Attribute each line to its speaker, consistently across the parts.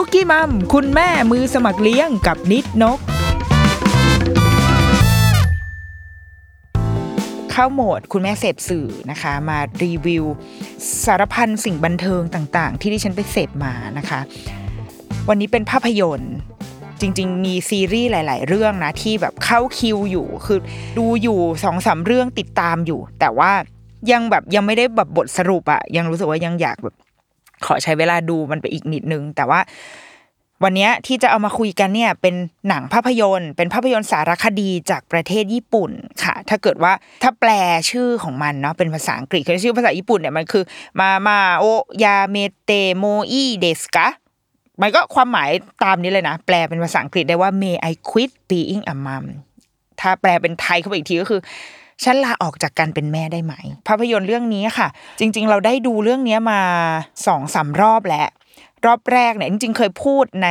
Speaker 1: The Rookie Mom คุณแม่มือสมัครเลี้ยงกับนิดนก เข้าโหมดคุณแม่เสพสื่อนะคะ มารีวิว สารพันสิ่งบันเทิงต่างๆ ที่ดิฉันไปเสพมานะคะ วันนี้เป็นภาพยนตร์จริง ๆ มีซีรีส์หลาย ๆ เรื่องนะที่แบบเข้าคิวอยู่ คือดูอยู่สองสาเรื่องติดตามอยู่ แต่ว่ายังแบบยังไม่ได้แบบบทสรุปอะยังรู้สึกว่ายังอยากแบบ ขอใช้เวลาดูมันไปอีกนิดนึง แต่ว่าวันนี้ที่จะเอามาคุยกันเนี่ยเป็นหนังภาพยนตร์ เป็นภาพยนตร์สารคดีจากประเทศญี่ปุ่นค่ะ ถ้าเกิดว่าถ้าแปลชื่อของมันเนาะเป็นภาษาอังกฤษคือชื่อภาษาญี่ปุ่นเนี่ยมันคือมามาโอยาเมเตโมอิเดสกะมันก็ความหมายตามนี้เลยนะ แปลเป็นภาษาอังกฤษได้ว่า May I quit being a mom ถ้าแปลเป็นไทยเข้าไปอีกทีก็คือ ฉันลาออกจากการเป็นแม่ได้ไหม ภาพยนตร์เรื่องนี้ค่ะ จริง ๆ เราได้ดูเรื่องนี้มาสองสารอบแล้วรอบแรกเนี่ยจริง ๆ เคยพูดใน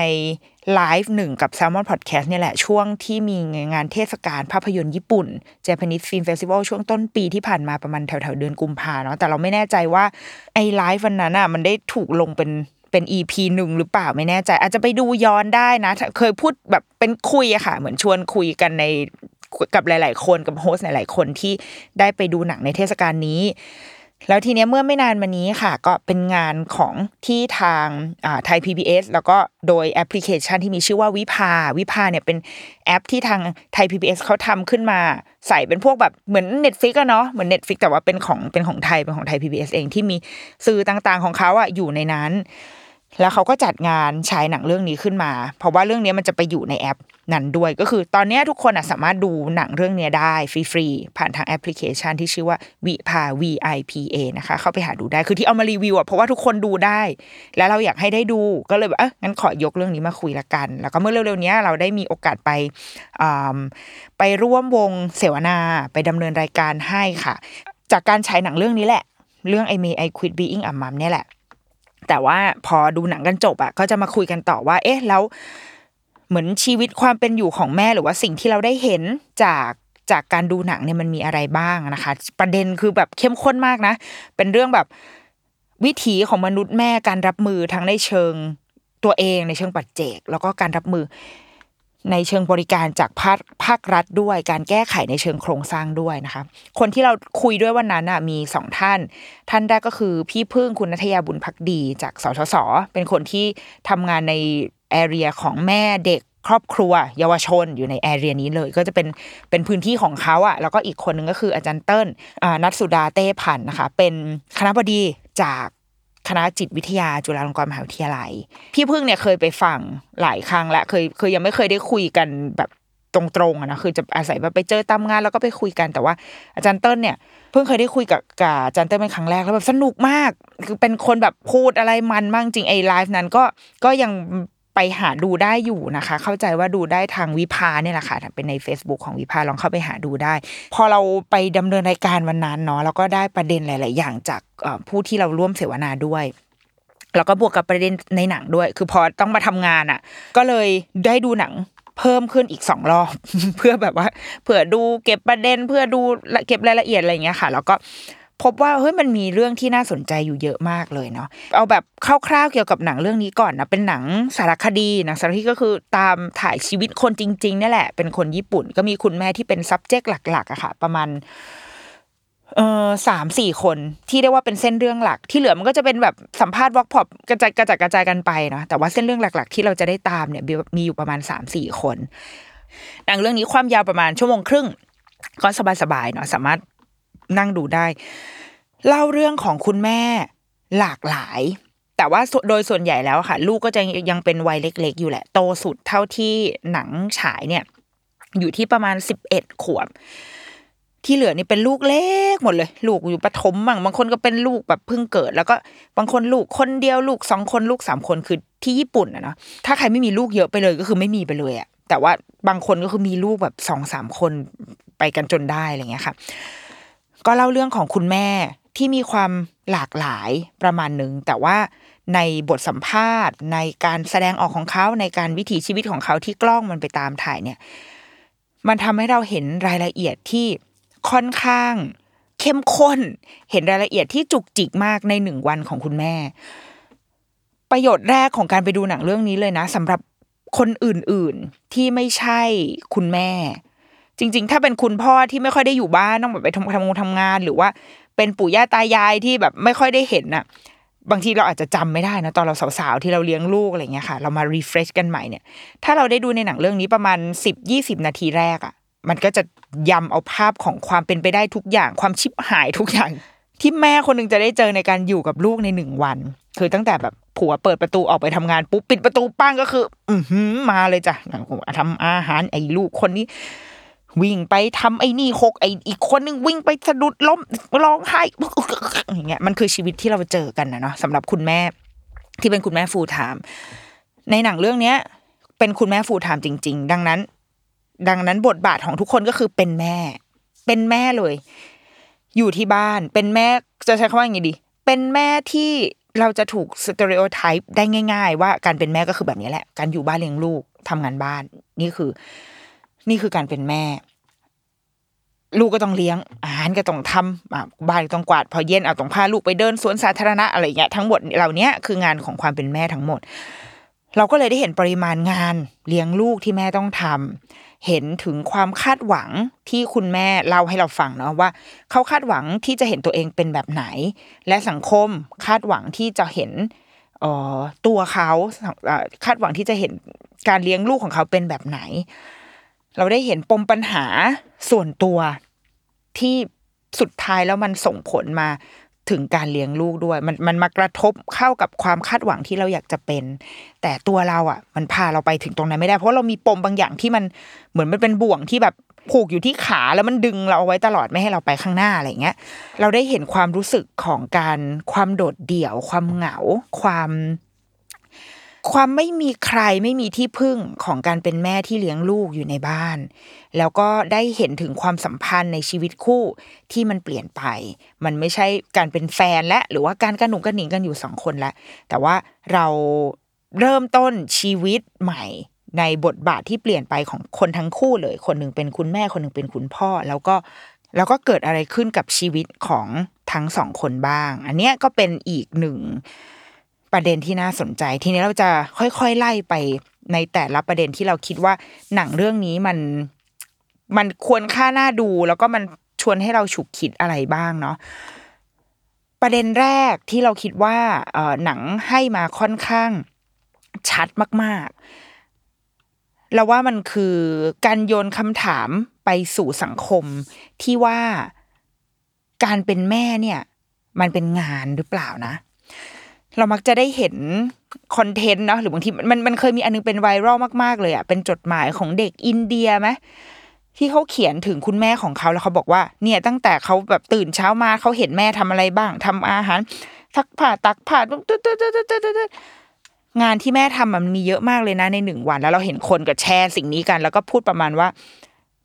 Speaker 1: ไลฟ์หนึ่งกับ s ซ l m o n Podcast เนี่ยแหละ ช่วงที่มีงานเทศกาลภาพยนตร์ญี่ปุ่น Japanese Film Festival ช่วงต้นปีที่ผ่านมาประมาณแถวๆเดือนกุมภาเนาะแต่เราไม่แน่ใจว่าไอ้ไลฟ์วันนั้นอะมันได้ถูกลงเป็นเป็น EP หนึ่งหรือเปล่าไม่แน่ใจ อาจจะไปดูย้อนได้นะ เคยพูดแบบเป็นคุยอะค่ะ เหมือนชวนคุยกันใน กับหลาย ๆ คนกับ host หลาย ๆ คนที่ได้ไปดูหนังในเทศกาลนี้ แล้วทีเนี้ยเมื่อไม่นานมานี้ค่ะ ก็เป็นงานของที่ทางไทย PBS แล้วก็โดยแอปพลิเคชันที่มีชื่อว่าวิภาวิภาเนี่ยเป็นแอปที่ทางไทย PBS เขาทำขึ้นมาใส่เป็นพวกแบบเหมือน Netflix อะเนาะเหมือน Netflix แต่ว่าเป็นของเป็นของไทยเป็นของไทย PBS เองที่มีสื่อต่าง ๆ ของเขาอะอยู่ในนั้น แล้วเขาก็จัดงานฉายหนังเรื่องนี้ขึ้นมา เพราะว่าเรื่องนี้มันจะไปอยู่ในแอปนั้นด้วยก็คือตอนนี้ทุกคนสามารถดูหนังเรื่องนี้ได้ฟรีๆผ่านทางแอปพลิเคชันที่ชื่อว่าวิภา V I P A นะคะ เข้าไปหาดูได้คือที่เอามารีวิวอะเพราะว่าทุกคนดูได้ แล้วเราอยากให้ได้ดูก็เลยแบบเอองั้นขอยกเรื่องนี้มาคุยละกัน แล้วก็เมื่อเร็วๆนี้เราได้มีโอกาสไปไปร่วมวงเสวนาไปดำเนินรายการให้ค่ะ จากการฉายหนังเรื่องนี้แหละ เรื่องไอเมย์ไอควิดบีอิงอัมมัมเนี่ยแหละ แต่ว่าพอดูหนังกันจบอะก็จะมาคุยกันต่อว่า เอ๊ะแล้วเหมือนชีวิตความเป็นอยู่ของแม่หรือว่าสิ่งที่เราได้เห็นจากจากการดูหนังเนี่ยมันมีอะไรบ้างนะคะ ประเด็นคือแบบเข้มข้นมากนะ เป็นเรื่องแบบวิถีของมนุษย์แม่การรับมือทั้งในเชิงตัวเองในเชิงปัจเจก แล้วก็การรับมือ ในเชิงบริการจากภาคภาครัฐด้วย การแก้ไขในเชิงโครงสร้างด้วยนะคะ คนที่เราคุยด้วยวันนั้นอะมีสองท่าน ท่านแรกก็คือพี่พึ่งคุณนัทยาบุญพักดี จากสชสเป็นคนที่ทำงานในแอเรียของแม่เด็กครอบครัว เยาวชนอยู่ในแอเรียนี้เลย ก็จะเป็นเป็นพื้นที่ของเขาอะ แล้วก็อีกคนนึงก็คืออาจารย์เติ้ลนัทสุดาเต้พันนะคะ เป็นคณะบดีจาก คณะจิตวิทยาจุฬาลงกรณ์มหาวิทยาลัย พี่พึ่งเนี่ยเคยไปฟังหลายครั้งและเคยเคยยังไม่เคยได้คุยกันแบบตรงๆนะคือจะอาศัยแบบไปเจอตามงานแล้วก็ไปคุยกันแต่ว่า อาจารย์เติ้ลเนี่ยเพิ่งเคยได้คุยกับกับอาจารย์เติ้ลเป็นครั้งแรกแล้วแบบสนุกมาก คือเป็นคนแบบพูดอะไรมันมากจริงไอ้ไลฟ์นั้นก็ก็ยัง ไปหาดูได้อยู่นะคะ เข้าใจว่าดูได้ทางวิภาเนี่ยแหละค่ะเป็นใน Facebook ของวิภาลองเข้าไปหาดูได้ พอเราไปดำเนินรายการวันนั้นเนาะแล้วก็ได้ประเด็นหลาย ๆ อย่างจากผู้ที่เราร่วมเสวนาด้วยแล้วก็บวกกับประเด็นในหนังด้วย คือพอต้องมาทำงานอะ ก็เลยได้ดูหนังเพิ่มขึ้นอีกสองรอบเพื่อแบบว่า เผื่อดูเก็บประเด็นเพื่อดูเก็บรายละเอียดอะไรอย่างเงี้ยค่ะ แล้วก็ พบว่าเฮ้ยมันมีเรื่องที่น่าสนใจอยู่เยอะมากเลยเนาะเอาแบบคร่าวๆเกี่ยวกับหนังเรื่องนี้ก่อนนะเป็นหนังสารคดีหนังสารคดีก็คือตามถ่ายชีวิตคนจริงๆนี่แหละ เป็นคนญี่ปุ่น ก็มีคุณแม่ที่เป็น subject หลักๆอะค่ะ ประมาณเออสามสี่คนที่เรียกว่าเป็นเส้นเรื่องหลัก ที่เหลือมันก็จะเป็นแบบสัมภาษณ์วอล์กพอปกระจายกระจัดกระจายกันไปเนาะแต่ว่าเส้นเรื่องหลัก ๆ ที่เราจะได้ตามเนี่ยมีอยู่ประมาณสามสี่คนหนังเรื่องนี้ความยาวประมาณชั่วโมงครึ่งก็สบายๆเนาะสามารถ นั่งดูได้ เล่าเรื่องของคุณแม่หลากหลาย แต่ว่าโดยส่วนใหญ่แล้วค่ะ ลูกก็จะยังเป็นวัยเล็ก ๆ อยู่แหละ โตสุดเท่าที่หนังฉายเนี่ย อยู่ที่ประมาณสิบเอ็ดขวบที่เหลือนี่เป็นลูกเล็กหมดเลย ลูกอยู่ประถมบ้างบางคนก็เป็นลูกแบบเพิ่งเกิด แล้วก็บางคนลูกคนเดียวลูกสองคนลูกสามคนคือที่ญี่ปุ่นอะเนาะถ้าใครไม่มีลูกเยอะไปเลยก็คือไม่มีไปเลยอะแต่ว่าบางคนก็คือมีลูกแบบสองสามคนไปกันจนได้อะไรเงี้ยค่ะ ก็เล่าเรื่องของคุณแม่ที่มีความหลากหลายประมาณหนึ่งแต่ว่าในบทสัมภาษณ์ ในการแสดงออกของเขาในการวิถีชีวิตของเขาที่กล้องมันไปตามถ่ายเนี่ย มันทำให้เราเห็นรายละเอียดที่ค่อนข้างเข้มข้น เห็นรายละเอียดที่จุกจิกมากในหนึ่งวันของคุณแม่ ประโยชน์แรกของการไปดูหนังเรื่องนี้เลยนะสำหรับคนอื่นๆที่ไม่ใช่คุณแม่ จริง ๆ ถ้าเป็นคุณพ่อที่ไม่ค่อยได้อยู่บ้านต้องแบบไปทำทำงานทำงาน หรือว่าเป็นปู่ย่าตายายที่แบบไม่ค่อยได้เห็นน่ะ บางทีเราอาจจะจำไม่ได้นะตอนเราสาวๆที่เราเลี้ยงลูกอะไรเงี้ยค่ะ เรามารีเฟรชกันใหม่เนี่ย ถ้าเราได้ดูในหนังเรื่องนี้ประมาณสิบยี่สิบนาทีแรกอะ มันก็จะยำเอาภาพของความเป็นไปได้ทุกอย่างความชิบหายทุกอย่าง ที่แม่คนหนึ่งจะได้เจอในการอยู่กับลูกในหนึ่งวัน คือตั้งแต่แบบผัวเปิดประตูออกไปทำงานปุ๊บปิดประตูปั้งก็คือ อือหือมาเลยจ้ะทำอาหารไอ้ลูกคนนี้ วิ่งไปทำไอ้นี่หกไอ้อีกคนนึงวิ่งไปสะดุดล้มร้องไห้อย่างเงี้ยมันคือชีวิตที่เราเจอกันนะเนาะสำหรับคุณแม่ที่เป็นคุณแม่ full-time ในหนังเรื่องเนี้ย เป็นคุณแม่ full-time จริง ๆ ดังนั้น ดังนั้นบทบาทของทุกคนก็คือเป็นแม่ เป็นแม่เลย อยู่ที่บ้านเป็นแม่จะใช้คำว่าอย่างไงดี เป็นแม่ที่เราจะถูกสเตอริโอไทป์ได้ง่าย ๆ ว่าการเป็นแม่ก็คือแบบนี้แหละ การอยู่บ้านเลี้ยงลูกทำงานบ้าน นี่คือ นี่คือการเป็นแม่ ลูกก็ต้องเลี้ยง อาหารก็ต้องทำบ้านก็ต้องกวาด พอเย็นเอาต้องพาลูกไปเดินสวนสาธารณะอะไรเงี้ยทั้งหมดเหล่านี้คืองานของความเป็นแม่ทั้งหมด เราก็เลยได้เห็นปริมาณงานเลี้ยงลูกที่แม่ต้องทำเห็นถึงความคาดหวังที่คุณแม่เล่าให้เราฟังเนาะว่า เขาคาดหวังที่จะเห็นตัวเองเป็นแบบไหน และสังคมคาดหวังที่จะเห็นออตัวเขาคาดหวังที่จะเห็นการเลี้ยงลูกของเขาเป็นแบบไหน เราได้เห็นปมปัญหาส่วนตัวที่สุดท้ายแล้วมันส่งผลมาถึงการเลี้ยงลูกด้วย มันมันมากระทบเข้ากับความคาดหวังที่เราอยากจะเป็น แต่ตัวเราอะ มันพาเราไปถึงตรงนั้นไม่ได้ เพราะเรามีปมบางอย่างที่มันเหมือนมันเป็นบ่วงที่แบบผูกอยู่ที่ขาแล้วมันดึงเราเอาไว้ตลอดไม่ให้เราไปข้างหน้าอะไรเงี้ย เราได้เห็นความรู้สึกของการความโดดเดี่ยว ความเหงา ความ ความไม่มีใครไม่มีที่พึ่งของการเป็นแม่ที่เลี้ยงลูกอยู่ในบ้าน แล้วก็ได้เห็นถึงความสัมพันธ์ในชีวิตคู่ที่มันเปลี่ยนไป มันไม่ใช่การเป็นแฟนและ หรือว่าการกระหนุงกระหนิงกันอยู่สองคนล้วแต่ว่าเราเริ่มต้นชีวิตใหม่ในบทบาทที่เปลี่ยนไปของคนทั้งคู่เลย คนหนึ่งเป็นคุณแม่คนหนึ่งเป็นคุณพ่อ แล้วก็แล้วก็เกิดอะไรขึ้นกับชีวิตของทั้งสองคนบ้าง อันเนี้ยก็เป็นอีกหนึ่ง ประเด็นที่น่าสนใจ ทีนี้เราจะค่อยๆไล่ไปในแต่ละประเด็นที่เราคิดว่าหนังเรื่องนี้มันมันควรค่าน่าดู แล้วก็มันชวนให้เราฉุกคิดอะไรบ้างเนาะประเด็นแรกที่เราคิดว่าเออหนังให้มาค่อนข้างชัดมากๆเราว่ามันคือการโยนคำถามไปสู่สังคมที่ว่าการเป็นแม่เนี่ย มันเป็นงานหรือเปล่านะ เรามักจะได้เห็นคอนเทนต์เนาะหรือบางทีมันมันเคยมีอันนึงเป็นไวรัลมากๆเลยอะ่ะเป็นจดหมายของเด็กอินเดียไหมที่เขาเขียนถึงคุณแม่ของเขาแล้วเขาบอกว่า เนี่ยตั้งแต่เขาแบบตื่นเช้ามาเขาเห็นแม่ทำอะไรบ้างทำอาหารซักผ้าตักผ้าตึ๊ดตึ๊ดตึ๊ดตึ๊ดตึ๊ดตึ๊ดงานที่แม่ทำมันมีเยอะมากเลยนะในหนึ่งวัน แล้วเราเห็นคนก็แชร์สิ่งนี้กัน แล้วก็พูดประมาณว่า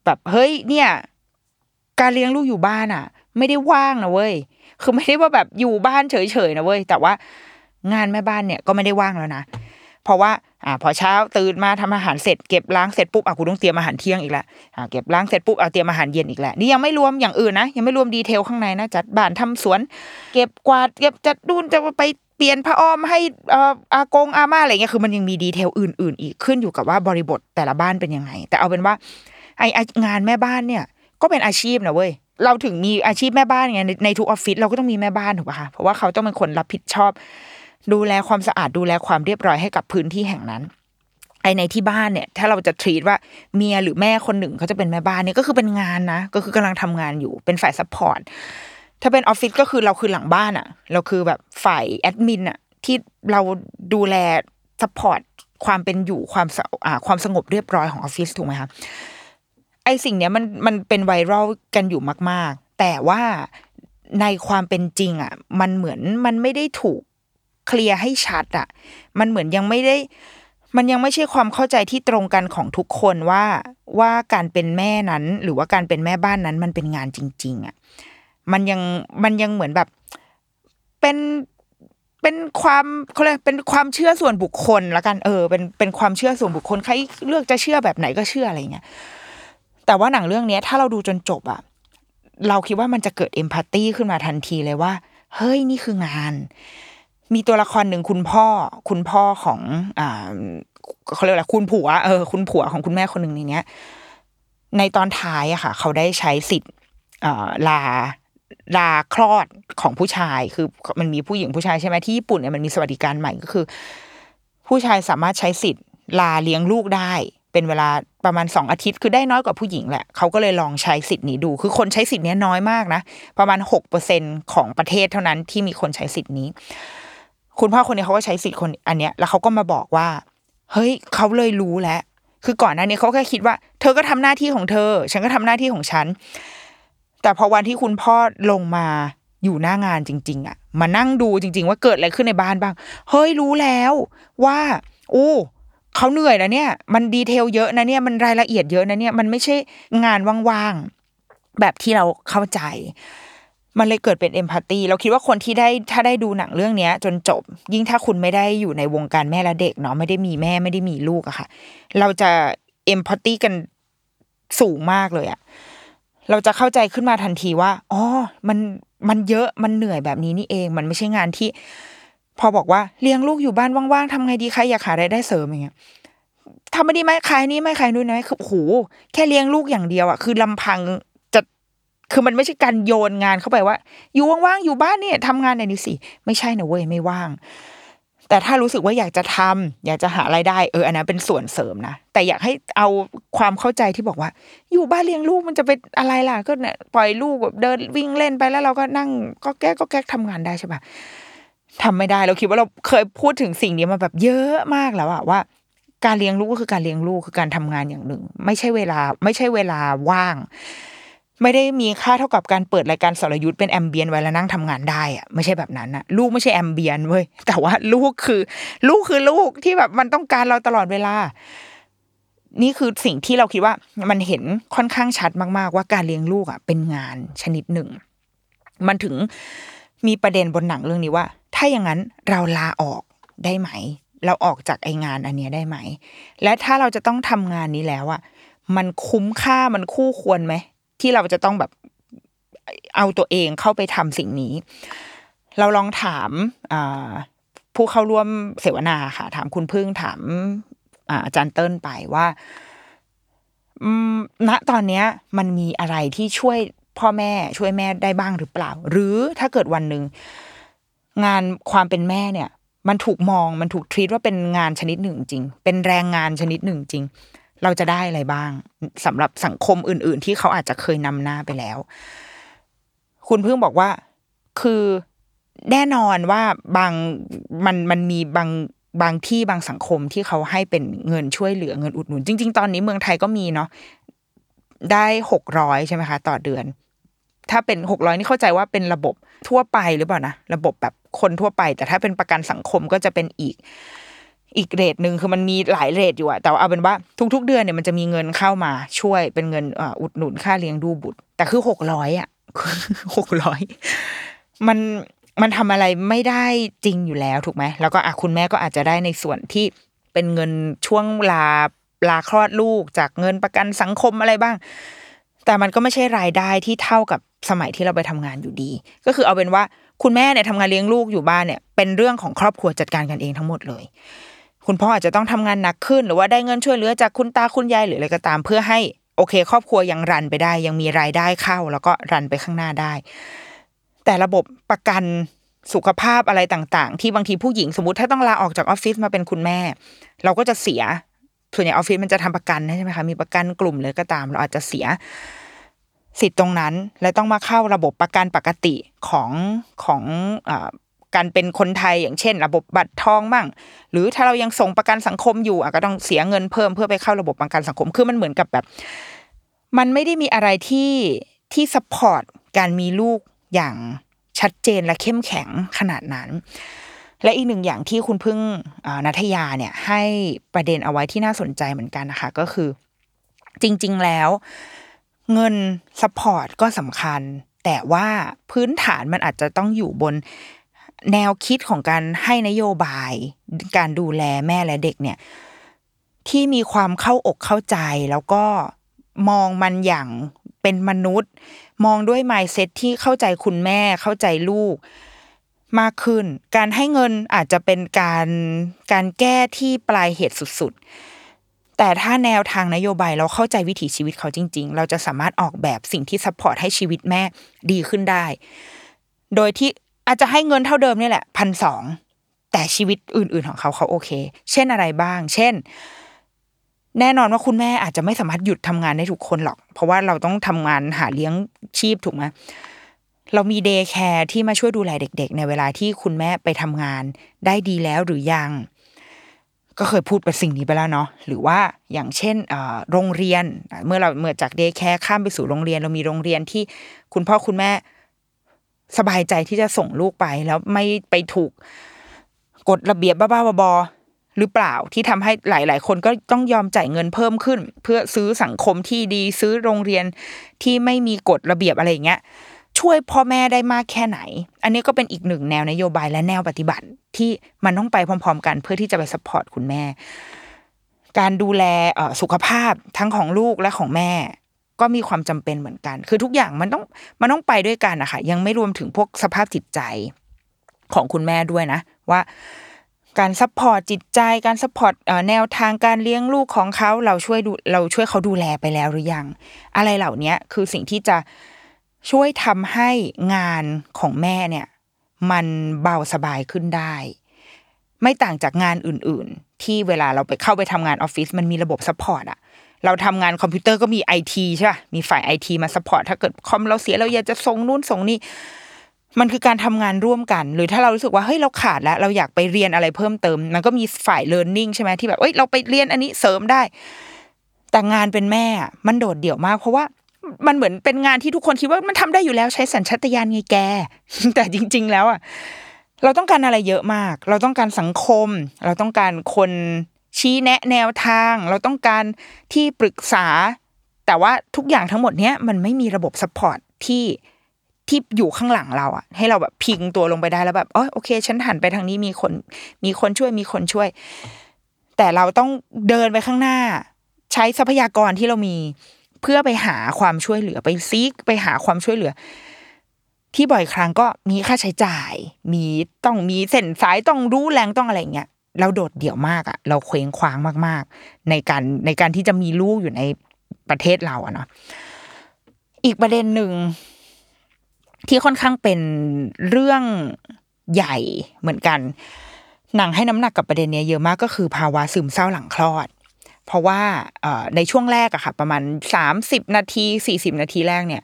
Speaker 1: แบบเฮ้ยเนี่ย การเลี้ยงลูกอยู่บ้านอะ ไม่ได้ว่างนะเว้ยคือไม่ได้ว่าแบบอยู่บ้านเฉยๆนะเว้ยแต่ว่า งานแม่บ้านเนี่ยก็ไม่ได้ว่างแล้วนะ เพราะว่าอ่าพอเช้าตื่นมาทำอาหารเสร็จเก็บล้างเสร็จปุ๊บอะคุณต้องเตรียมอาหารเที่ยงอีกแล้วอ่าเก็บล้างเสร็จปุ๊บเอาเตรียมอาหารเย็นอีกแล้วนี่ยังไม่รวมอย่างอื่นนะยังไม่รวมดีเทลข้างในนะจัดบ้านทำสวน เก็บกวาดเก็บจัดดูนจะไปเปลี่ยนผ้าอ้อมให้อ่ออากงอาม่าอะไรเงี้ยคือมันยังมี detail อื่น ๆ อีกขึ้นอยู่กับว่าบริบทแต่ละบ้านเป็นยังไง แต่เอาเป็นว่าไองานแม่บ้านเนี่ย ก็เป็นอาชีพนะเว้ยเราถึงมีอาชีพแม่บ้านไงในในทุกออฟฟิศเราก็ต้องมีแม่บ้านถูกป่ะคะเพราะว่าเขาต้องเป็นคนรับผิดชอบ ดูแลความสะอาดดูแลความเรียบร้อยให้กับพื้นที่แห่งนั้นไอในที่บ้านเนี่ย ถ้าเราจะ treat ว่าเมียหรือแม่คนหนึ่งเขาจะเป็นแม่บ้านเนี่ยก็คือเป็นงานนะ ก็คือกำลังทำงานอยู่เป็นฝ่าย supportถ้าเป็นออฟฟิศก็คือเราคือหลังบ้านอะเราคือแบบฝ่ายแอดมินอะที่เราดูแล support ความเป็นอยู่ความสะอ่าความสงบเรียบร้อยของออฟฟิศถูกไหมคะไอสิ่งเนี้ยมันมันเป็น viral กันอยู่มาก ๆ แต่ว่าในความเป็นจริงอะมันเหมือนมันไม่ได้ถูก clear ให้ชัดอะมันเหมือนยังไม่ได้ มันยังไม่ใช่ความเข้าใจที่ตรงกันของทุกคนว่าว่าการเป็นแม่นั้น หรือว่าการเป็นแม่บ้านนั้น มันเป็นงานจริง ๆอะมันยังมันยังเหมือนแบบเป็นเป็นความเขาเรียกเป็นความเชื่อส่วนบุคคลละกันเออ เป็นเป็นความเชื่อส่วนบุคคลใครเลือกจะเชื่อแบบไหนก็เชื่ออะไรเงี้ยแต่ว่าหนังเรื่องเนี้ยถ้าเราดูจนจบอะเราคิดว่ามันจะเกิดเอมพัตตีขึ้นมาทันทีเลยว่า เฮ้ยนี่คืองาน มีตัวละครหนึ่งคุณพ่อ คุณพ่อของอ่าเขาเรียกอะไรคุณผัวเออคุณผัวของคุณแม่คนหนึ่งในเนี้ย ในตอนท้ายอะค่ะ เขาได้ใช้สิทธิ์อ่าลาลาคลอดของผู้ชายคือมันมีผู้หญิงผู้ชายใช่ไหมที่ญี่ปุ่นเนี่ยมันมีสวัสดิการใหม่ก็คือ ผู้ชายสามารถใช้สิทธิ์ลาเลี้ยงลูกได้ เป็นเวลาประมาณสองอาทิตย์ คือได้น้อยกว่าผู้หญิงแหละเขาก็เลยลองใช้สิทธิ์นี้ดู คือคนใช้สิทธิ์นี้น้อยมากนะประมาณหกเปอร์เซ็นของประเทศเท่านั้นที่มีคนใช้สิทธิ์นี้ คุณพ่อคนนี้เขาก็ใช้สิทธิ์คนอันเนี้ยแล้วเขาก็มาบอกว่า เฮ้ยเขาเลยรู้แล้วคือก่อนหน้านี้เขาแค่คิดว่า เธอก็ทำหน้าที่ของเธอ ฉันก็ทำหน้าที่ของฉัน แต่พอวันที่คุณพ่อลงมาอยู่หน้างานจริง ๆ อะ มานั่งดูจริง ๆ ว่าเกิดอะไรขึ้นในบ้านบ้าง เฮ้ยรู้แล้วว่าอู้เขาเหนื่อยนะเนี่ย มันดีเทลเยอะนะเนี่ยมันรายละเอียดเยอะนะเนี่ยมันไม่ใช่งานว่างๆแบบที่เราเข้าใจ มันเลยเกิดเป็นเอมพัตตีเราคิดว่าคนที่ได้ถ้าได้ดูหนังเรื่องเนี้ย จนจบ ยิ่งถ้าคุณไม่ได้อยู่ในวงการแม่และเด็กเนาะไม่ได้มีแม่ไม่ได้มีลูกอะค่ะ เราจะเอมพัตตีกันสูงมากเลยอะเราจะเข้าใจขึ้นมาทันทีว่าอ๋อมันมันเยอะมันเหนื่อยแบบนี้นี่เอง มันไม่ใช่งานที่ พอบอกว่าเลี้ยงลูกอยู่บ้านว่างๆทำไงดีใครอยากหารายได้เสริมอย่างเงี้ยทำไม่ดีไหมขายนี่ไม่ขายนู่นนะคือโอ้โหแค่เลี้ยงลูกอย่างเดียวอะคือลำพัง คือมันไม่ใช่การโยนงานเข้าไปว่า อยู่ว่างๆอยู่บ้านเนี่ยทำงานในนี้สิไม่ใช่นะเว้ยไม่ว่าง แต่ถ้ารู้สึกว่าอยากจะทำอยากจะหารายได้เอออันนั้นเป็นส่วนเสริมนะแต่อยากให้เอาความเข้าใจที่บอกว่า อยู่บ้านเลี้ยงลูกมันจะเป็นอะไรล่ะ ก็เนี่ยปล่อยลูกแบบเดินวิ่งเล่นไปแล้วเราก็นั่งก็แก้ก็แก้ทำงานได้ใช่ปะทำไม่ได้เราคิดว่าเราเคยพูดถึงสิ่งนี้มาแบบเยอะมากแล้วอะว่า การเลี้ยงลูกก็คือการเลี้ยงลูกคือการทำงานอย่างหนึ่ง ไม่ใช่เวลาไม่ใช่เวลาว่าง ไม่ได้มีค่าเท่ากับการเปิดรายการสรยุทธ์เป็นแอมเบียนไว้แล้วนั่งทำงานได้อะไม่ใช่แบบนั้นนะลูกไม่ใช่แอมเบียนเว้ยแต่ว่าลูกคือ ลูกคือลูกที่แบบมันต้องการเราตลอดเวลา นี่คือสิ่งที่เราคิดว่ามันเห็นค่อนข้างชัดมาก ๆ ว่าการเลี้ยงลูกอะ เป็นงานชนิดหนึ่ง มันถึงมีประเด็นบนหนังเรื่องนี้ว่า ถ้าอย่างนั้นเราลาออกได้ไหม เราออกจากไองานอันนี้ได้ไหม และถ้าเราจะต้องทำงานนี้แล้วอะมันคุ้มค่ามันคู่ควรไหม ที่เราจะต้องแบบเอาตัวเองเข้าไปทำสิ่งนี้ เราลองถามผู้เข้าร่วมเสวนาค่ะ ถามคุณพึ่งถามอาจารย์เติ้ลไปว่าณตอนเนี้ยมันมีอะไรที่ช่วยพ่อแม่ช่วยแม่ได้บ้างหรือเปล่า หรือถ้าเกิดวันหนึ่งงานความเป็นแม่เนี่ย มันถูกมองมันถูกทรีตว่าเป็นงานชนิดหนึ่งจริง เป็นแรงงานชนิดหนึ่งจริง เราจะได้อะไรบ้างสำหรับสังคมอื่น ๆ ที่เขาอาจจะเคยนำหน้าไปแล้ว คุณเพิ่งบอกว่าคือแน่นอนว่าบางมันมันมีบางบางที่บางสังคมที่เขาให้เป็นเงินช่วยเหลือเงินอุดหนุน จริง ๆ ตอนนี้เมืองไทยก็มีเนาะได้หกร้อยใช่ไหมคะ ต่อเดือน ถ้าเป็นหกร้อยนี่เข้าใจว่าเป็นระบบทั่วไปหรือเปล่านะ ระบบแบบคนทั่วไป แต่ถ้าเป็นประกันสังคมก็จะเป็นอีก อีกเรทหนึ่งคือมันมีหลายเรทอยู่อะแต่เอาเป็นว่าทุก ๆ เดือนเนี่ยมันจะมีเงินเข้ามาช่วยเป็นเงินอุดหนุนค่าเลี้ยงดูบุตร แต่คือหกร้อยอะหกร้อยมันมันทำอะไรไม่ได้จริงอยู่แล้วถูกไหมแล้วก็อะคุณแม่ก็อาจจะได้ในส่วนที่เป็นเงินช่วงลาลาคลอดลูกจากเงินประกันสังคมอะไรบ้าง แต่มันก็ไม่ใช่รายได้ที่เท่ากับสมัยที่เราไปทำงานอยู่ดี ก็คือเอาเป็นว่าคุณแม่เนี่ยทำงานเลี้ยงลูกอยู่บ้านเนี่ยเป็นเรื่องของครอบครัวจัดการกันเองทั้งหมดเลย คุณพ่ออาจจะต้องทำงานหนักขึ้น หรือว่าได้เงินช่วยเหลือจากคุณตาคุณยายหรืออะไรก็ตาม เพื่อให้โอเค ครอบครัวยังรันไปได้ ยังมีรายได้เข้า แล้วก็รันไปข้างหน้าได้ แต่ระบบประกันสุขภาพอะไรต่าง ๆ ที่บางทีผู้หญิงสมมติถ้าต้องลาออกจากออฟฟิศมาเป็นคุณแม่ เราก็จะเสียส่วนใหญ่ออฟฟิศมันจะทำประกันใช่ไหมคะมีประกันกลุ่มเลยก็ตาม เราอาจจะเสียสิทธิ์ตรงนั้น และต้องมาเข้าระบบประกันปกติของของอ การเป็นคนไทยอย่างเช่น ระบบบัตรทองมั่งหรือถ้าเรายังส่งประกันสังคมอยู่ก็ต้องเสียเงินเพิ่มเพื่อไปเข้าระบบประกันสังคมคือมันเหมือนกับแบบ มันไม่ได้มีอะไรที่ที่สปอร์ตการมีลูกอย่างชัดเจนและเข้มแข็งขนาดนั้น และอีกหนึ่งอย่างที่คุณพึ่งนัทยาเนี่ยให้ประเด็นเอาไว้ที่น่าสนใจเหมือนกันนะคะ ก็คือ จริง ๆแล้ว เงินสปอร์ตก็สำคัญ แต่ว่าพื้นฐานมันอาจจะต้องอยู่บน แนวคิดของการให้นโยบาย การดูแลแม่และเด็กเนี่ยที่มีความเข้าอกเข้าใจแล้วก็มองมันอย่างเป็นมนุษย์ มองด้วย mindset ที่เข้าใจคุณแม่เข้าใจลูก มากขึ้น การให้เงินอาจจะเป็นการการแก้ที่ปลายเหตุสุดๆ แต่ถ้าแนวทางนโยบายเราเข้าใจวิถีชีวิตเขาจริง ๆ เราจะสามารถออกแบบสิ่งที่ support ให้ชีวิตแม่ดีขึ้นได้ โดยที่ อาจจะให้เงินเท่าเดิมนี่แหละพันสองแต่ชีวิตอื่น ๆของเขาเขาโอเค เช่นอะไรบ้าง เช่น แน่นอนว่าคุณแม่อาจจะไม่สามารถหยุดทำงานได้ทุกคนหรอก เพราะว่าเราต้องทำงานหาเลี้ยงชีพถูกไหมเรามี daycare ที่มาช่วยดูแลเด็ก ๆ ในเวลาที่คุณแม่ไปทำงานได้ดีแล้วหรือยัง ก็เคยพูดไปสิ่งนี้ไปแล้วเนาะหรือว่าอย่างเช่นโรงเรียน เมื่อเราเมื่อจาก daycare ข้ามไปสู่โรงเรียน เรามีโรงเรียนที่คุณพ่อคุณแม่ สบายใจที่จะส่งลูกไป แล้วไม่ไปถูกกฎระเบียบบ้าๆบอๆหรือเปล่าที่ทำให้หลาย ๆ คนก็ต้องยอมจ่ายเงินเพิ่มขึ้น เพื่อซื้อสังคมที่ดีซื้อโรงเรียนที่ไม่มีกฎระเบียบอะไรอย่างเงี้ยช่วยพ่อแม่ได้มากแค่ไหน อันนี้ก็เป็นอีกหนึ่งแนวนโยบายและแนวปฏิบัติ ที่มันต้องไปพร้อม ๆ กันเพื่อที่จะไป support คุณแม่ การดูแลสุขภาพทั้งของลูกและของแม่ ก็มีความจำเป็นเหมือนกัน คือทุกอย่างมันต้องมันต้องไปด้วยกันนะคะยังไม่รวมถึงพวกสภาพจิตใจของคุณแม่ด้วยนะ ว่าการ support จิตใจการ support แนวทางการเลี้ยงลูกของเขาเราช่วยดูเราช่วยเขาดูแลไปแล้วหรือยัง อะไรเหล่านี้คือสิ่งที่จะช่วยทำให้งานของแม่เนี่ย มันเบาสบายขึ้นได้ ไม่ต่างจากงานอื่น ๆ ที่เวลาเราไปเข้าไปทำงานออฟฟิศมันมีระบบ support อะ เราทำงานคอมพิวเตอร์ก็มีไอทีใช่ป่ะมีฝ่ายไอทีมา support ถ้าเกิดคอมเราเสียเราอยากจะส่งนู่นส่งนี่มันคือการทำงานร่วมกัน หรือถ้าเรารู้สึกว่าเฮ้ยเราขาดแล้ว เราอยากไปเรียนอะไรเพิ่มเติม มันก็มีฝ่าย learning ใช่ไหมที่แบบเอ้ยเราไปเรียนอันนี้เสริมได้ แต่งานเป็นแม่มันโดดเดี่ยวมาก เพราะว่ามันเหมือนเป็นงานที่ทุกคนคิดว่ามันทำได้อยู่แล้วใช้สัญชาตญาณไงแก แต่จริง ๆ แล้วอะเราต้องการอะไรเยอะมาก เราต้องการสังคม เราต้องการคน ชี้แนะแนวทาง เราต้องการที่ปรึกษา แต่ว่าทุกอย่างทั้งหมดเนี้ยมันไม่มีระบบสปอร์ตที่ที่อยู่ข้างหลังเราอะให้เราแบบพิงตัวลงไปได้แล้วแบบอ๋อโอเค ฉันหันไปทางนี้มีคน มีคนช่วยมีคนช่วย แต่เราต้องเดินไปข้างหน้า ใช้ทรัพยากรที่เรามี เพื่อไปหาความช่วยเหลือไปซีกไปหาความช่วยเหลือ ที่บ่อยครั้งก็มีค่าใช้จ่าย มีต้องมีเส้นสายต้องรู้แรงต้องอะไรเงี้ย เราโดดเดี่ยวมากอะเราเคว้งคว้างมาก ๆ ในการในการที่จะมีลูกอยู่ในประเทศเราอะเนาะอีกประเด็นหนึ่งที่ค่อนข้างเป็นเรื่องใหญ่เหมือนกัน หนังให้น้ำหนักกับประเด็นนี้เยอะมากก็คือภาวะซึมเศร้าหลังคลอด เพราะว่าในช่วงแรกอะค่ะ ประมาณสามสิบนาทีสี่สิบนาทีแรกเนี่ย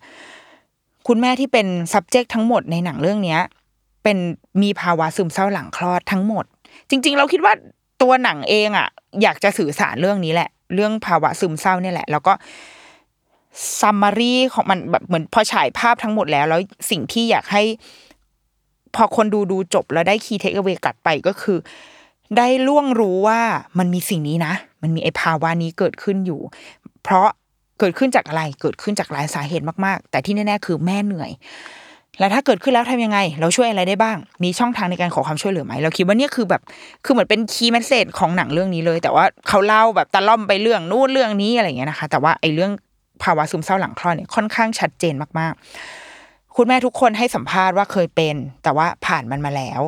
Speaker 1: คุณแม่ที่เป็น subject ทั้งหมดในหนังเรื่องเนี้ยเป็นมีภาวะซึมเศร้าหลังคลอดทั้งหมด จริง ๆ เราคิดว่าตัวหนังเองอะ อยากจะสื่อสารเรื่องนี้แหละ เรื่องภาวะซึมเศร้าเนี่ยแหละ แล้วก็summary ของมันแบบเหมือนพอฉายภาพทั้งหมดแล้ว แล้วสิ่งที่อยากให้ พอคนดูดูจบแล้วได้ key takeaway ลับไปก็คือ ได้ล่วงรู้ว่ามันมีสิ่งนี้นะ มันมีไอภาวะนี้เกิดขึ้นอยู่ เพราะเกิดขึ้นจากอะไรเกิดขึ้นจากหลายสาเหตุมาก ๆ แต่ที่แน่ ๆ คือแม่เหนื่อย แล้วถ้าเกิดขึ้นแล้วทำยังไง เราช่วยอะไรได้บ้าง มีช่องทางในการขอความช่วยเหลือไหมเราคิดว่านี่คือแบบคือเหมือนเป็น key message ของหนังเรื่องนี้เลย แต่ว่าเขาเล่าแบบตะล่อมไปเรื่องนู้นเรื่องนี้อะไรอย่างเงี้ยนะคะ แต่ว่าไอ้เรื่องภาวะซึมเศร้าหลังคลอดเนี่ยค่อนข้างชัดเจนมากๆ คุณแม่ทุกคนให้สัมภาษณ์ว่าเคยเป็น แต่ว่าผ่านมันมาแล้ว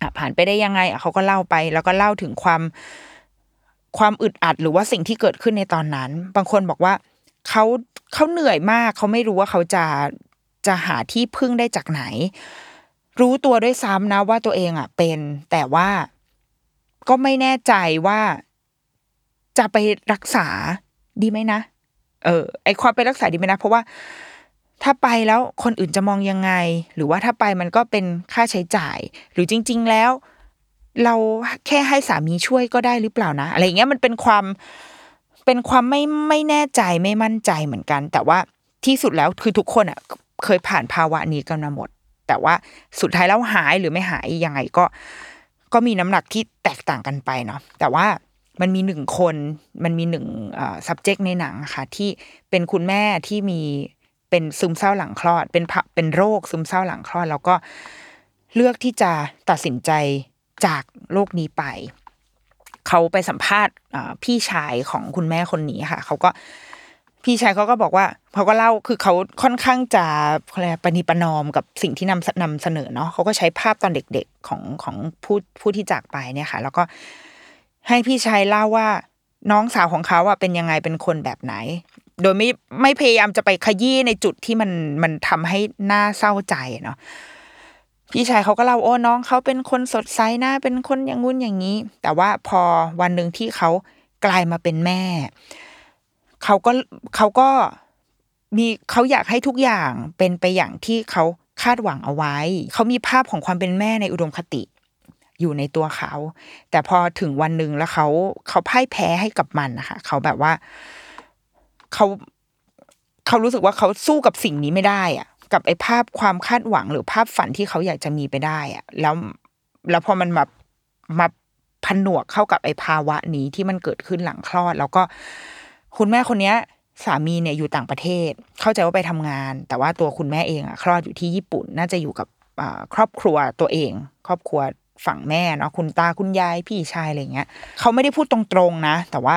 Speaker 1: อะผ่านไปได้ยังไงอะเขาก็เล่าไป แล้วก็เล่าถึงความความอึดอัดหรือว่าสิ่งที่เกิดขึ้นในตอนนั้น บางคนบอกว่าเขาเขาเหนื่อยมาก เขาไม่รู้ว่าเขาจะ จะหาที่พึ่งได้จากไหน รู้ตัวด้วยซ้ำนะว่าตัวเองอะ เป็น แต่ว่าก็ไม่แน่ใจว่า จะไปรักษาดีไหมนะ เออ ไอความไปรักษาดีไหมนะ เพราะว่าถ้าไปแล้วคนอื่นจะมองยังไง หรือว่าถ้าไปมันก็เป็นค่าใช้จ่าย หรือจริง ๆ แล้ว เราแค่ให้สามีช่วยก็ได้หรือเปล่านะ อะไรอย่างเงี้ยมันเป็นความเป็นความไม่ไม่แน่ใจไม่มั่นใจเหมือนกัน แต่ว่าที่สุดแล้วคือทุกคนอะ เคยผ่านภาวะนี้กันมาหมด แต่ว่าสุดท้ายแล้วหายหรือไม่หายยังไงก็ ก็มีน้ำหนักที่แตกต่างกันไปเนาะแต่ว่ามันมีหนึ่งคน มันมีหนึ่ง subject ในหนังค่ะ ที่เป็นคุณแม่ที่มีเป็นซึมเศร้าหลังคลอด เป็นเป็นโรคซึมเศร้าหลังคลอด แล้วก็เลือกที่จะตัดสินใจจากโลกนี้ไป เขาไปสัมภาษณ์พี่ชายของคุณแม่คนนี้ค่ะ เขาก็ พี่ชายเขาก็บอกว่าเขาก็เล่าคือเขาค่อนข้างจะอะไรปณิปนอมกับสิ่งที่นำนำเสนอเนาะเขาก็ใช้ภาพตอนเด็กๆของของผู้ผู้ที่จากไปเนี่ยค่ะ แล้วก็ให้พี่ชายเล่าว่าน้องสาวของเขาอะเป็นยังไงเป็นคนแบบไหน โดยไม่ไม่พยายามจะไปขยี้ในจุดที่มันมันทำให้หน่าเศร้าใจเนาะพี่ชายเขาก็เล่าโอ้น้องเขาเป็นคนสดใสนะเป็นคนอย่างงุ้นอย่างนี้ แต่ว่าพอวันหนึ่งที่เขากลายมาเป็นแม่ เขาก็เขาก็มีเขาอยากให้ทุกอย่างเป็นไปอย่างที่เขาคาดหวังเอาไว้ เขามีภาพของความเป็นแม่ในอุดมคติ อยู่ในตัวเขา แต่พอถึงวันหนึ่งแล้วเขาเขาพ่ายแพ้ให้กับมันนะคะเขาแบบว่าเขาเขารู้สึกว่าเขาสู้กับสิ่งนี้ไม่ได้อะกับไอ้ภาพความคาดหวังหรือภาพฝันที่เขาอยากจะมีไปได้อะแล้วแล้วพอมันมามาผนวกเข้ากับไอ้ภาวะนี้ที่มันเกิดขึ้นหลังคลอด แล้วก็ คุณแม่คนนี้สามีเนี่ยอยู่ต่างประเทศ เข้าใจว่าไปทำงาน แต่ว่าตัวคุณแม่เองอะคลอดอยู่ที่ญี่ปุ่น น่าจะอยู่กับครอบครัวตัวเอง ครอบครัวฝั่งแม่เนาะคุณตาคุณยายพี่ชายอะไรเงี้ยเขาไม่ได้พูดตรงๆนะ แต่ว่า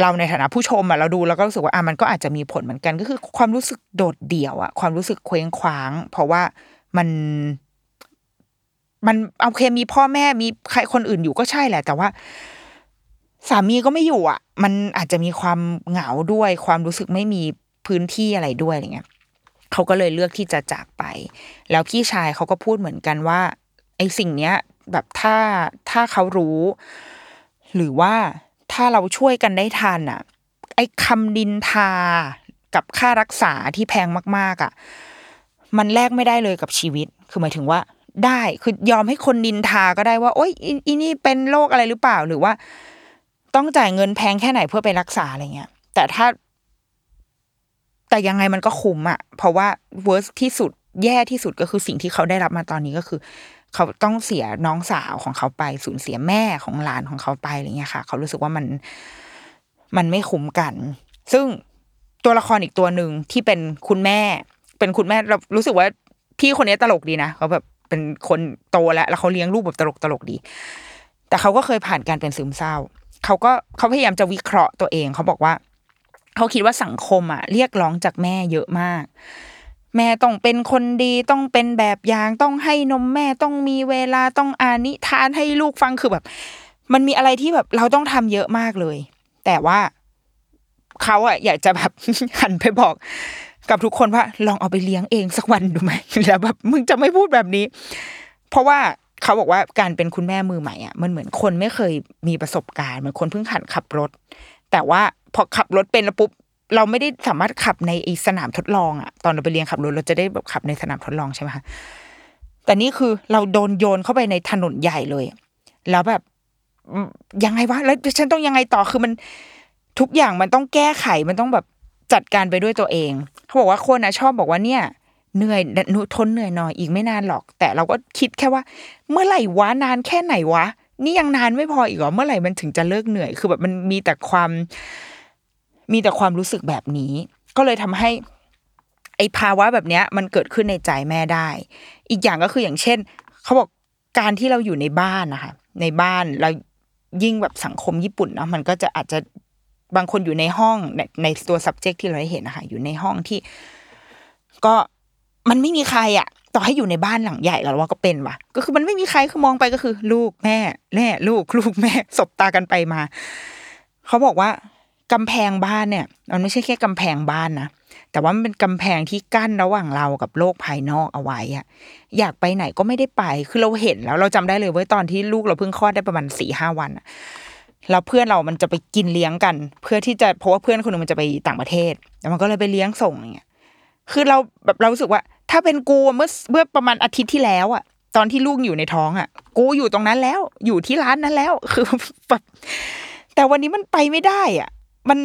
Speaker 1: เราในฐานะผู้ชมอะเราดูแล้วก็รู้สึกว่าอะมันก็อาจจะมีผลเหมือนกัน ก็คือความรู้สึกโดดเดี่ยวอะความรู้สึกเคว้งคว้าง เพราะว่ามัน มันโอเคมีพ่อแม่มีใครคนอื่นอยู่ก็ใช่แหละ แต่ว่า สามีก็ไม่อยู่อะ มันอาจจะมีความเหงาด้วย ความรู้สึกไม่มีพื้นที่อะไรด้วยอะไรเงี้ยเขาก็เลยเลือกที่จะจากไป แล้วพี่ชายเขาก็พูดเหมือนกันว่าไอ้สิ่งเนี้ยแบบถ้าถ้าเขารู้ หรือว่าถ้าเราช่วยกันได้ทันอะ ไอ้คำดินทากับค่ารักษาที่แพงมาก ๆอะมันแลกไม่ได้เลยกับชีวิต คือหมายถึงว่าได้คือยอมให้คนดินทาก็ได้ว่า โอ๊ยอีนี่เป็นโรคอะไรหรือเปล่าหรือว่า ต้องจ่ายเงินแพงแค่ไหนเพื่อไปรักษาอะไรเงี้ย แต่ถ้า แต่ยังไงมันก็คุ้มอะเพราะว่าเวิร์ที่สุดแย่ที่สุดก็คือสิ่งที่เขาได้รับมาตอนนี้ก็คือ เขาต้องเสียน้องสาวของเขาไปสูญเสียแม่ของหลานของเขาไปอะไรเงี้ยค่ะ เขารู้สึกว่ามันมันไม่คุ้มกัน ซึ่งตัวละครอีกตัวหนึ่งที่เป็นคุณแม่ เป็นคุณแม่เรารู้สึกว่าพี่คนนี้ตลกดีนะเขาแบบเป็นคนโตแล้วแล้วเขาเลี้ยงลูกแบบตลกตลกดี แต่เขาก็เคยผ่านการเป็นซึมเศร้า เขาก็เขาพยายามจะวิเคราะห์ตัวเอง เขาบอกว่า เขาคิดว่าสังคมอะ เรียกร้องจากแม่เยอะมาก แม่ต้องเป็นคนดีต้องเป็นแบบอย่างต้องให้นมแม่ต้องมีเวลาต้องอ่านนิทานให้ลูกฟังคือแบบ มันมีอะไรที่แบบเราต้องทำเยอะมากเลย แต่ว่าเขาอะอยากจะแบบหันไปบอกกับทุกคนว่าลองเอาไปเลี้ยงเองสักวันดูไหมแล้วแบบมึงจะไม่พูดแบบนี้ เพราะว่า เขาบอกว่าการเป็นคุณแม่มือใหม่อะมันเหมือนคนไม่เคยมีประสบการณ์เหมือนคนเพิ่งหัดขับรถ แต่ว่าพอขับรถเป็นแล้วปุ๊บเราไม่ได้สามารถขับในสนามทดลองอะตอนเราไปเรียนขับรถเราจะได้แบบขับในสนามทดลองใช่ไหมคะแต่นี่คือเราโดนโยนเข้าไปในถนนใหญ่เลย แล้วแบบยังไงวะแล้วฉันต้องยังไงต่อคือมันทุกอย่างมันต้องแก้ไขมันต้องแบบจัดการไปด้วยตัวเอง เขาบอกว่าคนนะชอบบอกว่าเนี่ย เหนื่อยนุทนเหนื่อยหน่อยอีกไม่นานหรอก แต่เราก็คิดแค่ว่า เมื่อไหร่วะนานแค่ไหนวะ นี่ยังนานไม่พออีกเหรอเมื่อไหร่มันถึงจะเลิกเหนื่อย คือแบบมันมีแต่ความ มีแต่ความรู้สึกแบบนี้ ก็เลยทำให้ไอภาวะแบบเนี้ยมันเกิดขึ้นในใจแม่ได้ อีกอย่างก็คืออย่างเช่น เขาบอกการที่เราอยู่ในบ้านนะคะ ในบ้านเรายิ่งแบบสังคมญี่ปุ่นเนาะมันก็จะอาจจะบางคนอยู่ในห้องในในตัว subject ที่เราได้เห็นนะคะอยู่ในห้องที่ ก็ มันไม่มีใครอะต่อให้อยู่ในบ้านหลังใหญ่เราว่าก็เป็นว่ะ ก็คือมันไม่มีใครคือมองไปก็คือ ลูกแม่แม่ลูกลูกแม่สบตากันไปมา เขาบอกว่ากำแพงบ้านเนี่ย มันไม่ใช่แค่กำแพงบ้านนะแต่ว่ามันเป็นกำแพงที่กั้นระหว่างเรากับโลกภายนอกเอาไว้อะอยากไปไหนก็ไม่ได้ไป คือเราเห็นแล้วเราจำได้เลยว่าตอนที่ลูกเราเพิ่งคลอดได้ประมาณสี่ห้าวันอะแล้วเพื่อนเรามันจะไปกินเลี้ยงกัน เพื่อที่จะเพราะว่าเพื่อนคนหนึงมันจะไปต่างประเทศแล้วมันก็เลยไปเลี้ยงส่งอย่างเงี้ย คือเราแบบเรารู้สึกว่า ถ้าเป็นกูเมื่อเมื่อประมาณอาทิตย์ที่แล้วอะตอนที่ลูกอยู่ในท้องอะกูอยู่ตรงนั้นแล้ว อยู่ที่ร้านนั้นแล้ว คือแบบแต่วันนี้มันไปไม่ได้ อะ มัน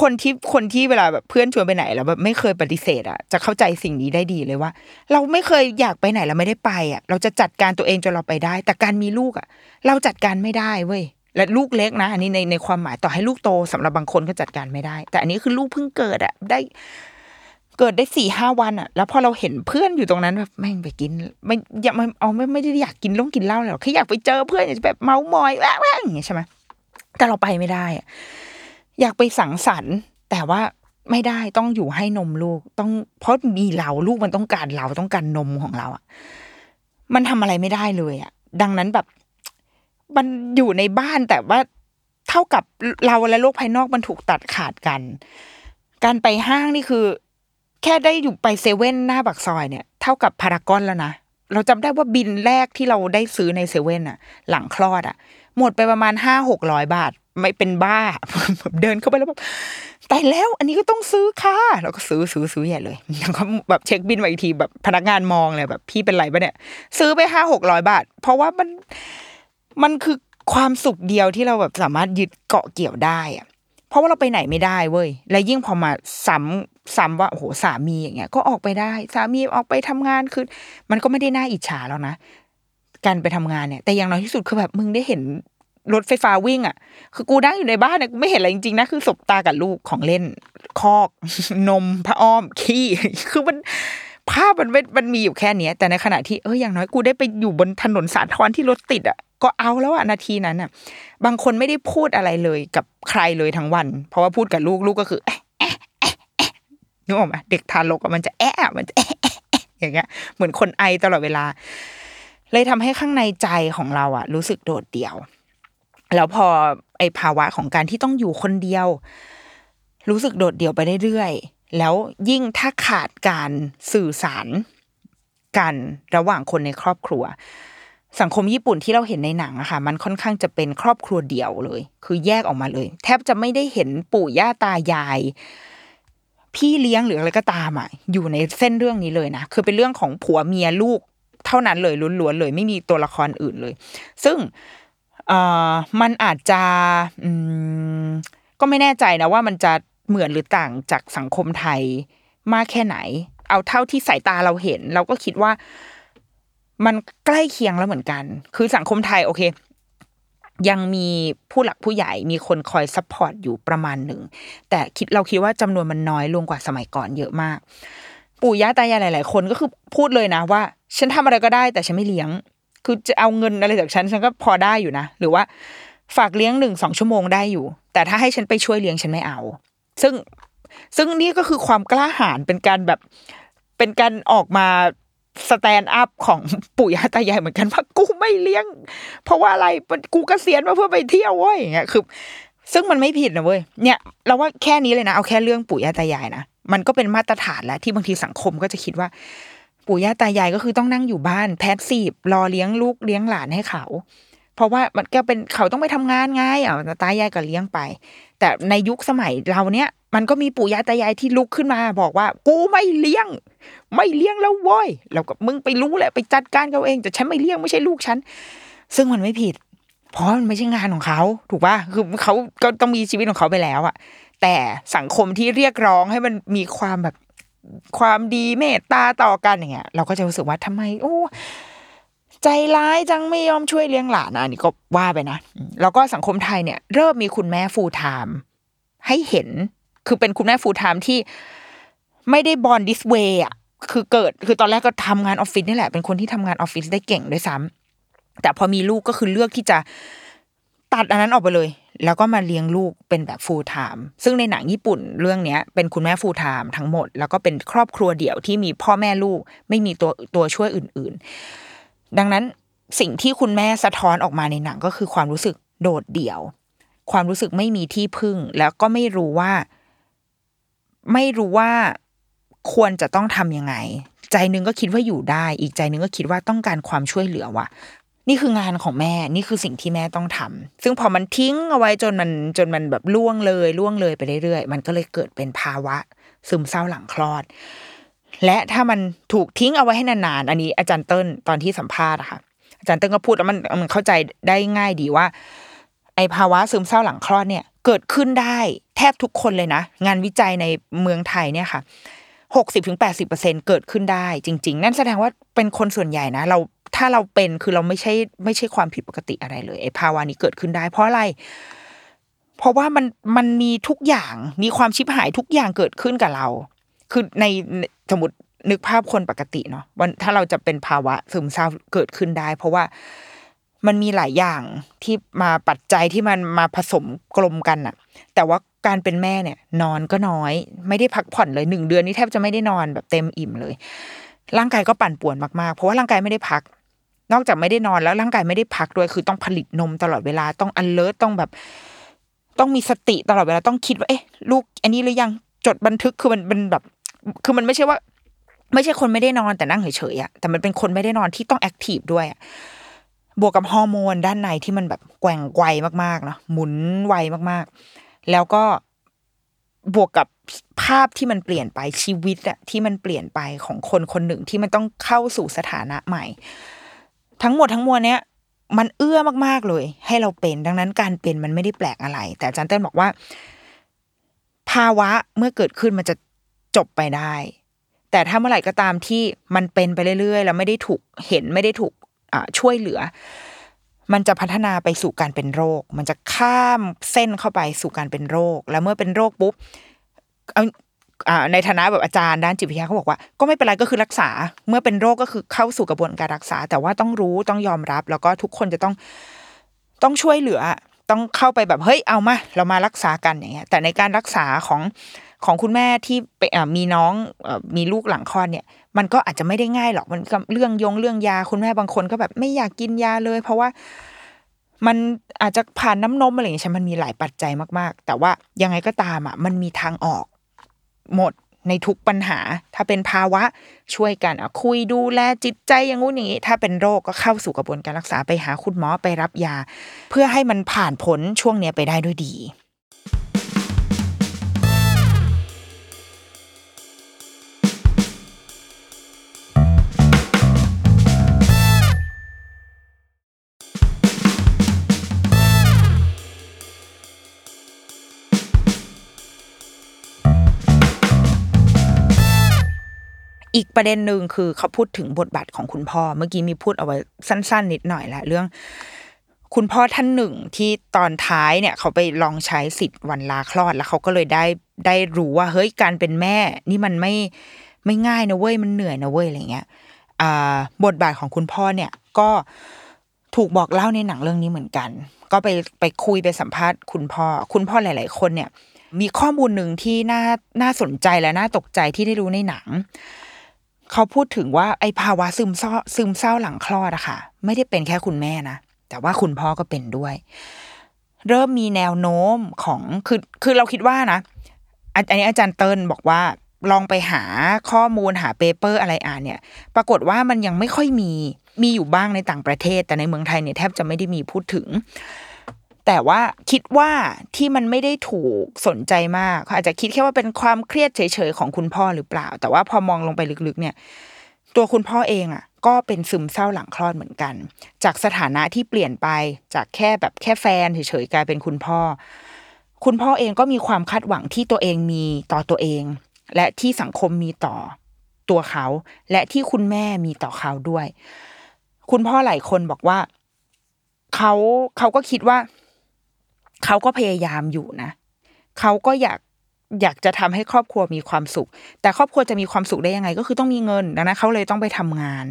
Speaker 1: คนที่คนที่เวลาแบบเพื่อนชวนไปไหนแล้วแบบไม่เคยปฏิเสธอะจะเข้าใจสิ่งนี้ได้ดีเลยว่า เราไม่เคยอยากไปไหนเราไม่ได้ไปอะ เราจะจัดการตัวเองจนเราไปได้ แต่การมีลูกอะ เราจัดการไม่ได้เว้ยและลูกเล็กนะอันนี้ในในความหมายต่อให้ลูกโตสำหรับบางคนก็จัดการไม่ได้ แต่อันนี้คือลูกเพิ่งเกิดอะได้ เกิดได้สี่ห้าวันอะแล้วพอเราเห็นเพื่อนอยู่ตรงนั้นแบบแม่งไปกิน ไม่อยากมันเอาไม่ไม่ได้อยากกินล่งกินเหล้าเลยหรอกแค่อยากไปเจอเพื่อนอยากแบบเมามอยแว่แว่อย่างเงี้ยใช่ไหมแต่เราไปไม่ได้อะอยากไปสังสรรค์ แต่ว่าไม่ได้ต้องอยู่ให้นมลูก ต้องเพราะมีเราลูกมันต้องการเราต้องการนมของเราอะมันทำอะไรไม่ได้เลยอะดังนั้นแบบ มันอยู่ในบ้านแต่ว่าเท่ากับเราและโลกภายนอกมันถูกตัดขาดกัน การไปห้างนี่คือ แค่ได้อยู่ไปเซเว่นหน้าปากซอยเนี่ยเท่ากับพารากอนแล้วนะ เราจำได้ว่าบินแรกที่เราได้ซื้อในเซเว่นอะหลังคลอดอะหมดไปประมาณห้าหกร้อยบาท ไม่เป็นบ้าแบบเดินเข้าไปแล้วแบบแต่แล้ว อันนี้ก็ต้องซื้อค่ะเราก็ซื้อซื้อซื้อใหญ่เลยแล้วก็แบบเช็คบินมาอีกทีแบบพนักงานมองเลยแบบ พี่เป็นไรปะเนี่ย ซื้อไปห้าหกร้อยบาท เพราะว่ามันมันคือความสุขเดียวที่เราแบบสามารถยึดเกาะเกี่ยวได้อะเพราะว่าเราไปไหนไม่ได้เว้ย และยิ่งพอมาซ้ำ ซ้ำว่าโอ้โหสามีอย่างเงี้ยก็ออกไปได้ สามีออกไปทำงานคือ มันก็ไม่ได้น่าอิจฉาแล้วนะการไปทำงานเนี่ย แต่อย่างน้อยที่สุดคือแบบมึงได้เห็นรถไฟฟ้าวิ่งอะ คือกูนั่งอยู่ในบ้านเนี่ยกูไม่เห็นอะไรจริงๆนะคือสบตากับลูกของเล่น คอกนมพระอ้อมขี้คือมันภาพมันม,มันมีอยู่แค่เนี้ย แต่ในขณะที่เอออย่างน้อยกูได้ไปอยู่บนถนนสาทรที่รถติดอะก็เอาแล้วอะนาทีนั้นอะบางคนไม่ได้พูดอะไรเลยกับใครเลยทั้งวัน เพราะว่าพูดกับลูกลูกก็คือเอ๊ะเอ๊ะเอ๊ะเอ๊ะ นึกออกไหมเด็กทารกมันจะแอะมันจะแอะแอะแอะอย่างเงี้ย เหมือนคนไอตลอดเวลา เลยทำให้ข้างในใจของเราอะรู้สึกโดดเดี่ยว แล้วพอไอภาวะของการที่ต้องอยู่คนเดียว รู้สึกโดดเดี่ยวไปเรื่อยๆแล้วยิ่งถ้าขาดการสื่อสารกันระหว่างคนในครอบครัว สังคมญี่ปุ่นที่เราเห็นในหนังอะค่ะ มันค่อนข้างจะเป็นครอบครัวเดี่ยวเลย คือแยกออกมาเลย แทบจะไม่ได้เห็นปู่ย่าตายาย พี่เลี้ยงหรืออะไรก็ตามอะอยู่ในเส้นเรื่องนี้เลยนะคือเป็นเรื่องของผัวเมียลูกเท่านั้นเลยล้วนๆเลย ไม่มีตัวละครอื่นเลย ซึ่งเอ่อมันอาจจะอืมก็ไม่แน่ใจนะว่ามันจะเหมือนหรือต่างจากสังคมไทยมากแค่ไหน เอาเท่าที่สายตาเราเห็น เราก็คิดว่ามันใกล้เคียงแล้วเหมือนกัน คือสังคมไทยโอเค ยังมีผู้หลักผู้ใหญ่มีคนคอย support อยู่ประมาณหนึ่งแต่คิดเราคิดว่าจำนวนมันน้อยลงกว่าสมัยก่อนเยอะมาก ปู่ย่าตายายหลาย ๆ คนก็คือพูดเลยนะว่า ฉันทำอะไรก็ได้ แต่ฉันไม่เลี้ยง คือจะเอาเงินอะไรจากฉันฉันก็พอได้อยู่นะหรือว่าฝากเลี้ยงหนึ่งสองชั่วโมงได้อยู่ แต่ถ้าให้ฉันไปช่วยเลี้ยงฉันไม่เอา ซึ่งซึ่งนี่ก็คือความกล้าหาญเป็นการแบบเป็นการออกมา stand up ของปู่ย่าตายายเหมือนกันว่ากูไม่เลี้ยง เพราะว่าอะไรมันกูเกษียณมาเพื่อไปเที่ยวเว้ยอย่างเงี้ยคือ ซึ่งมันไม่ผิดนะเว้ยเนี่ยเราว่าแค่นี้เลยนะเอาแค่เรื่องปู่ย่าตายายนะมันก็เป็นมาตรฐานแล้วที่บางทีสังคมก็จะคิดว่า ปู่ย่าตายายก็คือต้องนั่งอยู่บ้านแพสซีฟรอเลี้ยงลูกเลี้ยงหลานให้เขา เพราะว่ามันก็เป็นเขาต้องไปทำงานไงอะตายายก็เลี้ยงไป แต่ในยุคสมัยเราเนี้ยมันก็มีปู่ย่าตายายที่ลุกขึ้นมา บอกว่า กูไม่เลี้ยง ไม่เลี้ยงแล้วโว้ยแล้วก็มึงไปรู้แหละไปจัดการเขาเองแต่ฉันไม่เลี้ยงไม่ใช่ลูกฉัน ซึ่งมันไม่ผิด เพราะมันไม่ใช่งานของเขา ถูกป่ะคือเขาก็ต้องมีชีวิตของเขาไปแล้วอะแต่สังคมที่เรียกร้องให้มันมีความแบบความดีเมตตาต่อกันอย่างเงี้ยเราก็จะรู้สึกว่าทำไมโอ้ใจร้ายจังไม่ยอมช่วยเลี้ยงหลานอันนี้ก็ว่าไปนะแล้วก็สังคมไทยเนี่ยเริ่มมีคุณแม่ full-time ให้เห็นคือเป็นคุณแม่ full-time ที่ไม่ได้ born this way อะ คือเกิดคือตอนแรกก็ทำงานออฟฟิศนี่แหละเป็นคนที่ทำงานออฟฟิศได้เก่งด้วยซ้ำแต่พอมีลูกก็คือเลือกที่จะตัดอันนั้นออกไปเลย แล้วก็มาเลี้ยงลูกเป็นแบบ full time ซึ่งในหนังญี่ปุ่นเรื่องเนี้ย เป็นคุณแม่ full time ทั้งหมด แล้วก็เป็นครอบครัวเดี่ยวที่มีพ่อแม่ลูกไม่มีตัวตัวช่วยอื่น ๆ ดังนั้นสิ่งที่คุณแม่สะท้อนออกมาในหนังก็คือความรู้สึกโดดเดี่ยว ความรู้สึกไม่มีที่พึ่ง แล้วก็ไม่รู้ว่า ไม่รู้ว่า ควรจะต้องทำยังไง ใจนึงก็คิดว่าอยู่ได้ อีกใจนึงก็คิดว่าต้องการความช่วยเหลือว่ะนี่คืองานของแม่ นี่คือสิ่งที่แม่ต้องทำซึ่งพอมันทิ้งเอาไว้จนมันจนมันแบบล่วงเลยล่วงเลยไปเรื่อยๆ มันก็เลยเกิดเป็นภาวะ ซึมเศร้าหลังคลอด และถ้ามันถูกทิ้งเอาไว้ให้นานๆ อันนี้อาจารย์เติ้ลตอนที่สัมภาษณ์อะค่ะ อาจารย์เติ้ลก็พูดแล้วมันมันเข้าใจได้ง่ายดีว่า ไอภาวะซึมเศร้าหลังคลอดเนี่ย เกิดขึ้นได้ แทบทุกคนเลยนะ งานวิจัยในเมืองไทยเนี่ยค่ะ หกสิบถึงแปดสิบเปอร์เซ็นเกิดขึ้นได้จริง ๆ นั่นแสดงว่าเป็นคนส่วนใหญ่นะ เราถ้าเราเป็นคือเราไม่ใช่ไม่ใช่ความผิดปกติอะไรเลยไอ้ภาวะนี้เกิดขึ้นได้ เพราะอะไร เพราะว่ามันมันมีทุกอย่างมีความชิบหายทุกอย่างเกิดขึ้นกับเรา คือในสมมตินึกภาพคนปกติเนาะวันถ้าเราจะเป็นภาวะซึมเศร้าเกิดขึ้นได้ เพราะว่ามันมีหลายอย่างที่มาปัจจัยที่มันมาผสมกลมกันอะแต่ว่า การเป็นแม่เนี่ย นอนก็น้อย ไม่ได้พักผ่อนเลยหนึ่งเดือนนี้แทบจะไม่ได้นอนแบบเต็มอิ่มเลย ร่างกายก็ปั่นป่วนมากๆ เพราะว่าร่างกายไม่ได้พัก นอกจากไม่ได้นอนแล้วร่างกายไม่ได้พักด้วยคือต้องผลิตนมตลอดเวลาต้อง alert ต้องแบบ ต้องมีสติตลอดเวลาต้องคิดว่าเอ๊ะ ลูก อันนี้หรือยังจดบันทึกคือมันเป็นแบบ คือมันไม่ใช่ว่า ไม่ใช่คนไม่ได้นอนแต่นั่งเฉยๆอะแต่มันเป็นคนไม่ได้นอนที่ต้อง active ด้วยอะบวกกับฮอร์โมนด้านในที่มันแบบแกว่งไกวมากๆเนาะหมุนไวมากๆ แล้วก็บวกกับภาพที่มันเปลี่ยนไปชีวิตอะที่มันเปลี่ยนไปของคนคนหนึ่งที่มันต้องเข้าสู่สถานะใหม่ ทั้งหมดทั้งมวลเนี้ยมันเอื้อมากๆเลย ให้เราเป็นดังนั้นการเป็นมันไม่ได้แปลกอะไร แต่อาจารย์เต้นบอกว่า ภาวะเมื่อเกิดขึ้นมันจะจบไปได้ แต่ถ้าเมื่อไหร่ก็ตามที่มันเป็นไปเรื่อยๆ แล้วไม่ได้ถูกเห็นไม่ได้ถูกช่วยเหลือ มันจะพัฒนาไปสู่การเป็นโรค มันจะข้ามเส้นเข้าไปสู่การเป็นโรค แล้วเมื่อเป็นโรคปุ๊บเอาในฐานะแบบอาจารย์ด้านจิตวิทยาเขาบอกว่า ก็ไม่เป็นไรก็คือรักษา เมื่อเป็นโรคก็คือเข้าสู่กระบวนการรักษา แต่ว่าต้องรู้ต้องยอมรับ แล้วก็ทุกคนจะต้องต้องช่วยเหลือ ต้องเข้าไปแบบเฮ้ยเอามา เรามารักษากันอย่างเงี้ยแต่ในการรักษาของ ของคุณแม่ที่มีน้องมีลูกหลังคลอดเนี่ย มันก็อาจจะไม่ได้ง่ายหรอกมันเรื่องยงเรื่องยาคุณแม่บางคนก็แบบไม่อยากกินยาเลย เพราะว่ามันอาจจะผ่านน้ำนมอะไรอย่างเงี้ยมันมีหลายปัจจัยมากๆ แต่ว่ายังไงก็ตามอะมันมีทางออกหมดในทุกปัญหา ถ้าเป็นภาวะช่วยกันคุยดูแลจิตใจอย่างงู้นอย่างนี้ ถ้าเป็นโรคก็เข้าสู่กระบวนการรักษาไปหาคุณหมอไปรับยา เพื่อให้มันผ่านผลช่วงเนี้ยไปได้ด้วยดี อีกประเด็นหนึ่งคือเขาพูดถึงบทบาทของคุณพ่อ เมื่อกี้มีพูดเอาไว้สั้น ๆ นิดหน่อยแหละเรื่อง คุณพ่อท่านหนึ่งที่ตอนท้ายเนี่ย เขาไปลองใช้สิทธิ์วันลาคลอดแล้วเขาก็เลยได้ได้รู้ว่า เฮ้ยการเป็นแม่ นี่มันไม่ไม่ง่ายนะเว้ยมันเหนื่อยนะเว้ยอะไรเงี้ยบทบาทของคุณพ่อเนี่ยก็ถูกบอกเล่าในหนังเรื่องนี้เหมือนกัน ก็ไปไปคุยไปสัมภาษณ์คุณพ่อ คุณพ่อหลาย ๆ คนเนี่ย มีข้อมูลหนึ่งที่น่าน่าสนใจและน่าตกใจที่ได้รู้ในหนัง เขาพูดถึงว่าไอ้ภาวะซึมเศร้าซึมเศร้าหลังคลอดอะค่ะ ไม่ได้เป็นแค่คุณแม่นะแต่ว่าคุณพ่อก็เป็นด้วย เริ่มมีแนวโน้มของคือคือเราคิดว่านะอันนี้อาจารย์เติ้ลบอกว่าลองไปหาข้อมูลหาเปเปอร์อะไรอ่านเนี่ย ปรากฏว่ามันยังไม่ค่อยมีมีอยู่บ้างในต่างประเทศ แต่ในเมืองไทยเนี่ยแทบจะไม่ได้มีพูดถึง แต่ว่าคิดว่าที่มันไม่ได้ถูกสนใจมากเขาอาจจะคิดแค่ว่าเป็นความเครียดเฉยๆของคุณพ่อหรือเปล่า แต่ว่าพอมองลงไปลึกๆเนี่ย ตัวคุณพ่อเองอะ ก็เป็นซึมเศร้าหลังคลอดเหมือนกัน จากสถานะที่เปลี่ยนไปจากแค่แบบแค่แฟนเฉยๆกลายเป็นคุณพ่อ คุณพ่อเองก็มีความคาดหวังที่ตัวเองมีต่อตัวเอง และที่สังคมมีต่อตัวเขา และที่คุณแม่มีต่อเขาด้วย คุณพ่อหลายคนบอกว่าเขาเขาก็คิดว่า เขาก็พยายามอยู่นะเขาก็อยากอยากจะทำให้ครอบครัวมีความสุข แต่ครอบครัวจะมีความสุขได้ยังไง ก็คือต้องมีเงินดังนั้นเขาเลยต้องไปทำงาน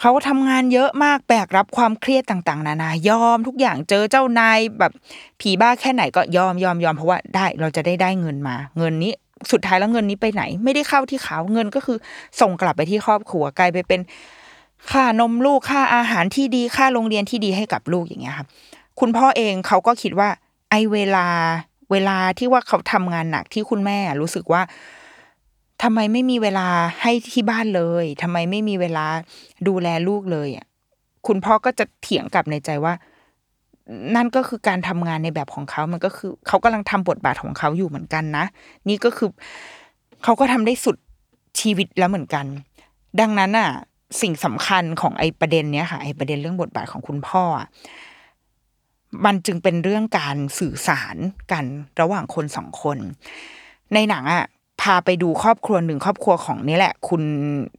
Speaker 1: เขาทำงานเยอะมากแบกรับความเครียดต่าง ๆ นานายอมทุกอย่างเจอเจ้านายแบบผีบ้าแค่ไหนก็ยอมยอมยอมเพราะว่าได้เราจะได้ได้เงินมา เงินนี้สุดท้ายแล้วเงินนี้ไปไหน ไม่ได้เข้าที่เขาเงินก็คือส่งกลับไปที่ครอบครัวกลายไปเป็นค่านมลูกค่าอาหารที่ดีค่าโรงเรียนที่ดีให้กับลูกอย่างเงี้ยครับ คุณพ่อเองเขาก็คิดว่า ไอเวลาเวลาที่ว่าเขาทำงานหนักที่คุณแม่รู้สึกว่าทำไมไม่มีเวลาให้ที่บ้านเลยทำไมไม่มีเวลาดูแลลูกเลยอะคุณพ่อก็จะเถียงกลับในใจว่า นั่นก็คือการทำงานในแบบของเขา มันก็คือ เขากำลังทำบทบาทของเขาอยู่เหมือนกันนะ นี่ก็คือเขาก็ทำได้สุดชีวิตแล้วเหมือนกัน ดังนั้นอะ สิ่งสำคัญของไอ้ประเด็นเนี้ยค่ะไอ้ประเด็นเรื่องบทบาทของคุณพ่ออะ มันจึงเป็นเรื่องการสื่อสารกันระหว่างคนสองคน ในหนังอะพาไปดูครอบครัวหนึ่งครอบครัวของนี่แหละ คุณ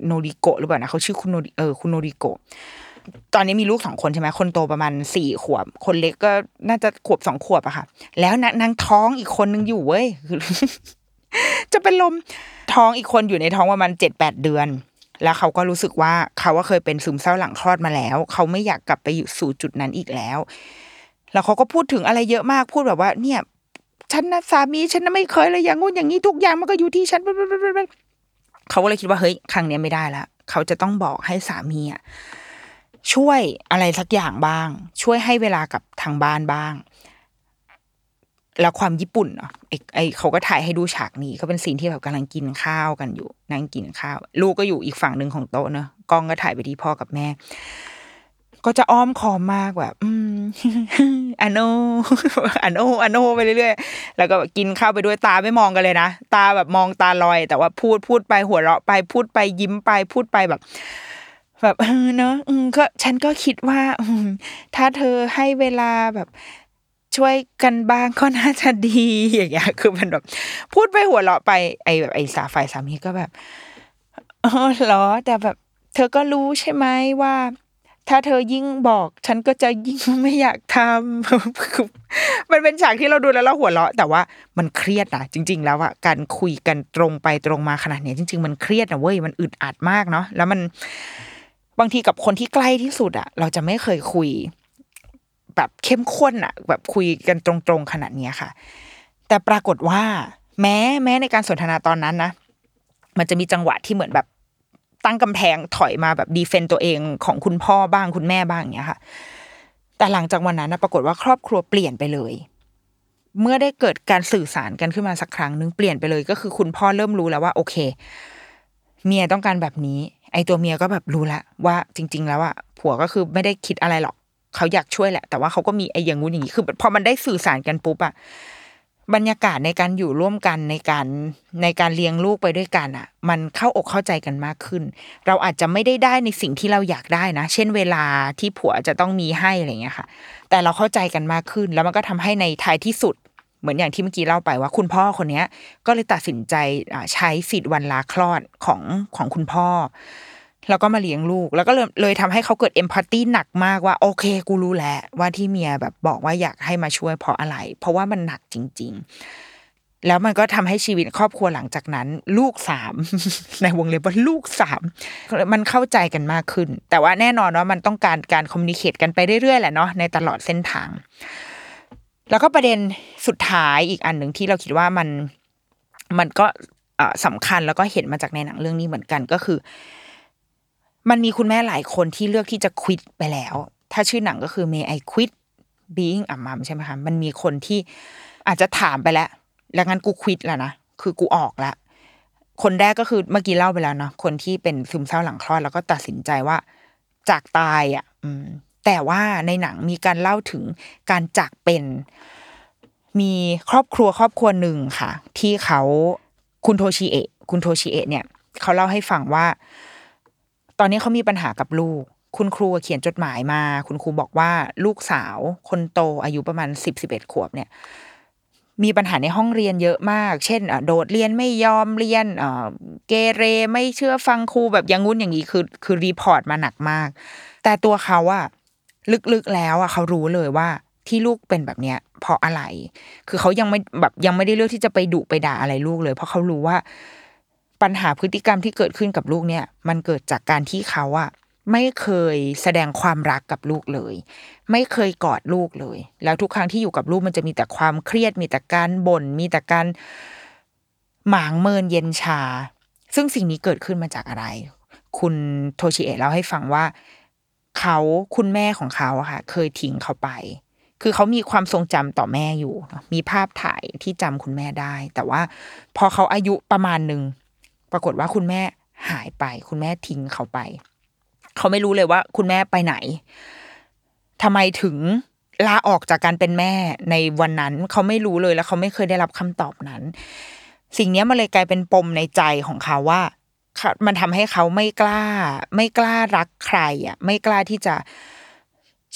Speaker 1: โนริโกะหรือเปล่านะเขาชื่อคุณโนริเออคุณโนริโกะตอนนี้มีลูกสองคนใช่ไหมคนโตประมาณสี่ขวบ คนเล็กก็น่าจะขวบสองขวบอะค่ะ แล้วนางท้องอีกคนนึงอยู่เว้ยจะเป็นลมท้องอีกคนอยู่ในท้องประมาณเจ็ดแปดเดือน แล้วเขาก็รู้สึกว่าเขาว่าเคยเป็นซึมเศร้าหลังคลอดมาแล้ว เขาไม่อยากกลับไปอยู่สู่จุดนั้นอีกแล้ว แล้วเขาก็พูดถึงอะไรเยอะมากพูดแบบว่า เนี่ย ฉันนะสามีฉันนะไม่เคยเลยอย่างงู้นอย่างนี้ทุกอย่างมันก็อยู่ที่ฉันเขาก็เลยคิดว่าเฮ้ยครั้งนี้ไม่ได้ละเขาจะต้องบอกให้สามีอะช่วยอะไรสักอย่างบ้าง ช่วยให้เวลากับทางบ้านบ้าง แล้วความญี่ปุ่นเนาะไอ้ไอเขาก็ถ่ายให้ดูฉากนี้ก็เป็นซีนที่แบบกำลังกินข้าวกันอยู่ นั่งกินข้าว ลูกก็อยู่อีกฝั่งหนึ่งของโต๊ะเนาะกล้องก็ถ่ายไปที่พ่อกับแม่ ก็จะอ้อมคอมมากแบบ อืมอันโนอันโนอันโนไปเรื่อยๆ แล้วก็กินข้าวไปด้วยตาไม่มองกันเลยนะ ตาแบบมองตาลอย แต่ว่าพูดพูดไปหัวเราะไปพูดไปยิ้มไปพูดไปแบบ แบบเนอะก็ฉันก็คิดว่าถ้าเธอให้เวลาแบบช่วยกันบ้างก็น่าจะดีอย่างเงี้ย คือมันแบบพูดไปหัวเราะไปไอแบบไอสาฝ่ายสามีก็แบบอ๋อเหรอแต่แบบ เธอก็รู้ใช่ไหมว่า ถ้าเธอยิ่งบอก ฉันก็จะยิ่งไม่อยากทำมันเป็นฉากที่เราดูแล้วเราหัวเราะ แต่ว่ามันเครียดนะจริง ๆ แล้วอะการคุยกันตรงไปตรงมาขนาดนี้จริง ๆ มันเครียดนะเว้ยมันอึดอัดมากเนาะแล้วมันบางทีกับคนที่ใกล้ที่สุดอะเราจะไม่เคยคุย แบบเข้มข้นอะแบบคุยกันตรงๆขนาดนี้ค่ะ แต่ปรากฏว่า แม้แม้ในการสนทนาตอนนั้นนะมันจะมีจังหวะที่เหมือนแบบ ตั้งกำแพงถอยมาแบบดีเฟนต์ตัวเองของคุณพ่อบ้างคุณแม่บ้างอย่างเงี้ยค่ะ แต่หลังจากวันนั้นนะปรากฏว่าครอบครัวเปลี่ยนไปเลย เมื่อได้เกิดการสื่อสารกันขึ้นมาสักครั้งนึงเปลี่ยนไปเลยก็คือคุณพ่อเริ่มรู้แล้วว่า โอเค เมียต้องการแบบนี้ ไอตัวเมียก็แบบรู้แล้วว่าจริง ๆ แล้วอะผัวก็คือไม่ได้คิดอะไรหรอกเขาอยากช่วยแหละ แต่ว่าเขาก็มีไออย่างงู้นอย่างนี้คือพอมันได้สื่อสารกันปุ๊บอะ บรรยากาศในการอยู่ร่วมกันในการในการเลี้ยงลูกไปด้วยกันอะมันเข้าอกเข้าใจกันมากขึ้น เราอาจจะไม่ได้ได้ในสิ่งที่เราอยากได้นะ เช่นเวลาที่ผัวจะต้องมีให้อะไรเงี้ยค่ะ แต่เราเข้าใจกันมากขึ้น แล้วมันก็ทำให้ในท้ายที่สุด เหมือนอย่างที่เมื่อกี้เล่าไปว่า คุณพ่อคนนี้ก็เลยตัดสินใจใช้สิทธิ์วันลาคลอดของของคุณพ่อ แล้วก็มาเลี้ยงลูก แล้วก็เลยเลยทำให้เขาเกิดเอมพัตตีหนักมากว่า โอเค กูรู้แล้วว่าที่เมียแบบบอกว่าอยากให้มาช่วยเพราะอะไร เพราะว่ามันหนักจริง ๆ แล้วมันก็ทำให้ชีวิตครอบครัวหลังจากนั้น ลูกสามในวงเล็บว่าลูกสามมันเข้าใจกันมากขึ้น แต่ว่าแน่นอนว่ามันต้องการการคอมมิวนิเคตกันไปเรื่อยๆแหละเนาะในตลอดเส้นทาง แล้วก็ประเด็นสุดท้ายอีกอันหนึ่งที่เราคิดว่ามันมันก็สำคัญแล้วก็เห็นมาจากในหนังเรื่องนี้เหมือนกันก็คือ มันมีคุณแม่หลายคนที่เลือกที่จะควิดไปแล้ว ถ้าชื่อหนังก็คือ May I quit being a mom ใช่ไหมคะ มันมีคนที่อาจจะถามไปแล้ว แล้วงั้นกูควิดแล้วนะ คือกูออกละ คนแรกก็คือเมื่อกี้เล่าไปแล้วเนาะ คนที่เป็นซึมเศร้าหลังคลอดแล้วก็ตัดสินใจว่าจากตายอะ อืม แต่ว่าในหนังมีการเล่าถึงการจากเป็น มีครอบครัวครอบครัวหนึ่งค่ะ ที่เขาคุณโทชิเอะ คุณโทชิเอะเนี่ย เขาเล่าให้ฟังว่า ตอนนี้เขามีปัญหากับลูก คุณครูเขียนจดหมายมา คุณครูบอกว่าลูกสาวคนโตอายุประมาณสิบสิบเอ็ดขวบเนี่ย มีปัญหาในห้องเรียนเยอะมาก เช่นโดดเรียนไม่ยอมเรียนเกเรไม่เชื่อฟังครูแบบอย่างงุ้นอย่างนี้คือ คือ report มาหนักมาก แต่ตัวเขาอะลึกๆแล้วอะเขารู้เลยว่าที่ลูกเป็นแบบเนี้ยเพราะอะไร คือเขายังไม่แบบยังไม่ได้เลือกที่จะไปดุไปด่าอะไรลูกเลย เพราะเขารู้ว่า ปัญหาพฤติกรรมที่เกิดขึ้นกับลูกเนี่ย มันเกิดจากการที่เขาอะไม่เคยแสดงความรักกับลูกเลย ไม่เคยกอดลูกเลย แล้วทุกครั้งที่อยู่กับลูกมันจะมีแต่ความเครียด มีแต่การบ่นมีแต่การหมางเมินเย็นชา ซึ่งสิ่งนี้เกิดขึ้นมาจากอะไร คุณโทชิเอะเล่าให้ฟังว่าเขาคุณแม่ของเขาค่ะ เคยทิ้งเขาไป คือเขามีความทรงจำต่อแม่อยู่ มีภาพถ่ายที่จำคุณแม่ได้ แต่ว่าพอเขาอายุประมาณหนึ่ง ปรากฏว่าคุณแม่หายไป คุณแม่ทิ้งเขาไป เขาไม่รู้เลยว่า คุณแม่ไปไหนทำไมถึงลาออกจากการเป็นแม่ในวันนั้น เขาไม่รู้เลยแล้วเขาไม่เคยได้รับคำตอบนั้น สิ่งนี้มันเลยกลายเป็นปมในใจของเขาว่ามันทำให้เขาไม่กล้า ไม่กล้ารักใครอะ ไม่กล้าที่จะ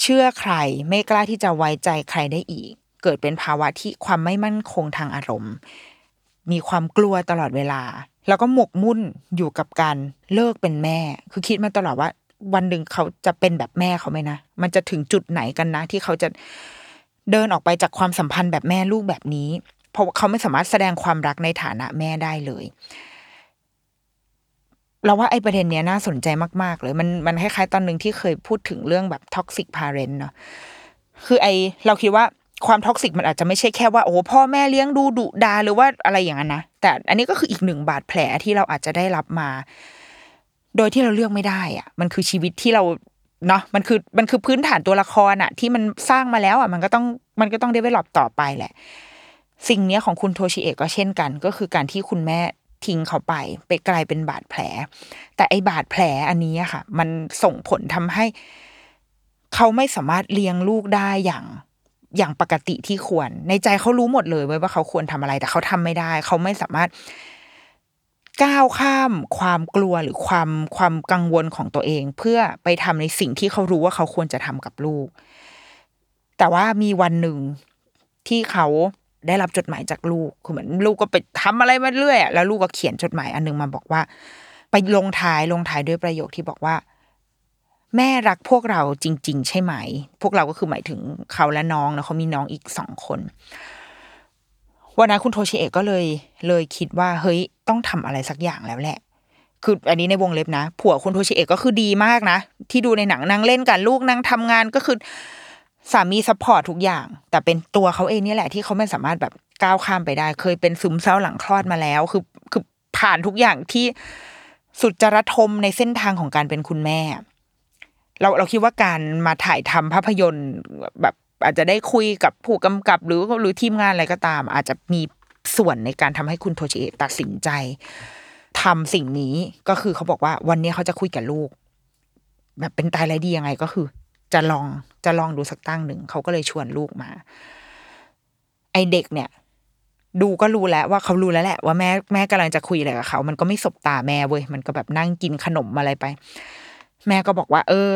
Speaker 1: เชื่อใคร ไม่กล้าที่จะไว้ใจใครได้อีก เกิดเป็นภาวะที่ความไม่มั่นคงทางอารมณ์ มีความกลัวตลอดเวลา แล้วก็หมกมุ่นอยู่กับการเลิกเป็นแม่ คือคิดมาตลอดว่า วันหนึ่งเขาจะเป็นแบบแม่เขาไหมนะ มันจะถึงจุดไหนกันนะ ที่เขาจะเดินออกไปจากความสัมพันธ์แบบแม่ลูกแบบนี้ เพราะเขาไม่สามารถแสดงความรักในฐานะแม่ได้เลยเราว่าไอ้ประเด็นเนี้ยน่าสนใจมาก ๆ เลย มันมันคล้ายๆตอนหนึ่งที่เคยพูดถึงเรื่องแบบ toxic parent เนาะคือไอเราคิดว่า ความ toxic มันอาจจะไม่ใช่แค่ว่าโอ้พ่อแม่เลี้ยงดูดุดาหรือว่าอะไรอย่างนั้นนะแต่อันนี้ก็คืออีกหนึ่งบาดแผลที่เราอาจจะได้รับมา โดยที่เราเลือกไม่ได้อะมันคือชีวิตที่เราเนาะมันคือมันคือพื้นฐานตัวละครอะที่มันสร้างมาแล้วอะมันก็ต้องมันก็ต้องได้เวลลอปต่อไปแหละ สิ่งนี้ของคุณโทชิเอะก็เช่นกัน ก็คือการที่คุณแม่ทิ้งเขาไป ไปกลายเป็นบาดแผล แต่ไอบาดแผลอันนี้ค่ะ มันส่งผลทำให้ เขาไม่สามารถเลี้ยงลูกได้อย่าง อย่างปกติที่ควร ในใจเขารู้หมดเลยว่าเขาควรทำอะไร แต่เขาทำไม่ได้ เขาไม่สามารถก้าวข้ามความกลัวหรือความความกังวลของตัวเอง เพื่อไปทำในสิ่งที่เขารู้ว่าเขาควรจะทำกับลูก แต่ว่ามีวันหนึ่งที่เขาได้รับจดหมายจากลูกคือเหมือนลูกก็ไปทำอะไรมาเรื่อยแล้วลูกก็เขียนจดหมายอันนึงมาบอกว่า ไปลงท้ายลงท้ายด้วยประโยคที่บอกว่า แม่รักพวกเราจริง ๆ ใช่ไหม พวกเราก็คือหมายถึงเขาและน้องแล้วเขามีน้องอีกสองคนวันนั้นคุณโทชิเอะก็เลยเลยคิดว่าเฮ้ยต้องทำอะไรสักอย่างแล้วแหละ คืออันนี้ในวงเล็บนะ ผัวคุณโทชิเอะก็คือดีมากนะ ที่ดูในหนังนั่งเล่นกับลูกนั่งทำงานก็คือสามี support ทุกอย่าง แต่เป็นตัวเขาเองนี่แหละที่เขาไม่สามารถแบบก้าวข้ามไปได้ เคยเป็นซึมเศร้าหลังคลอดมาแล้ว คือคือผ่านทุกอย่างที่สุดจะระทมในเส้นทางของการเป็นคุณแม่ เราเราคิดว่าการมาถ่ายทำภาพยนตร์แบบอาจจะได้คุยกับผู้กำกับหรือหรือทีมงานอะไรก็ตาม อาจจะมีส่วนในการทำให้คุณโทชิเอะตัดสินใจทำสิ่งนี้ก็คือเขาบอกว่าวันนี้เขาจะคุยกับลูก แบบเป็นตายไรดียังไงก็คือ จะลองจะลองดูสักตั้งหนึ่งเขาก็เลยชวนลูกมา ไอเด็กเนี่ย ดูก็รู้แล้วว่าเขารู้แล้วแหละว่าแม่แม่กำลังจะคุยอะไรกับเขา มันก็ไม่สบตาแม่เว้ยมันก็แบบนั่งกินขนมอะไรไป แม่ก็บอกว่า เออ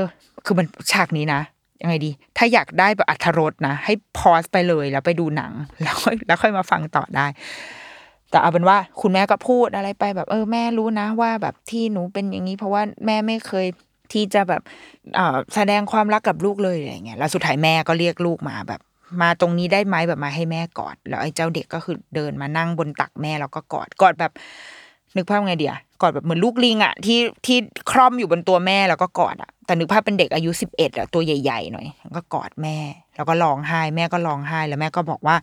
Speaker 1: คือมันฉากนี้นะยังไงดี ถ้าอยากได้แบบอัธรสนะ ให้พอสไปเลยแล้วไปดูหนัง แล้วแล้วค่อยมาฟังต่อได้ แต่เอาเป็นว่าคุณแม่ก็พูดอะไรไปแบบ เออแม่รู้นะว่าแบบที่หนูเป็นอย่างนี้ เพราะว่าแม่ไม่เคยที่จะแบบแสดงความรักกับลูกเลยอะไรเงี้ยแล้วสุดท้ายแม่ก็เรียกลูกมาแบบ มาตรงนี้ได้ไหมแบบมาให้แม่กอด แล้วไอ้เจ้าเด็กก็คือเดินมานั่งบนตักแม่แล้วก็กอดกอดแบบ นึกภาพไงเดีย กอดแบบเหมือนลูกลิงอะที่ที่คร่อมอยู่บนตัวแม่แล้วก็กอดอะแต่นึกภาพเป็นเด็กอายุสิบเอ็ดอะตัวใหญ่ๆหน่อยก็กอดแม่ แล้วก็ร้องไห้ แม่ก็ร้องไห้ แล้วแม่ก็บอกว่า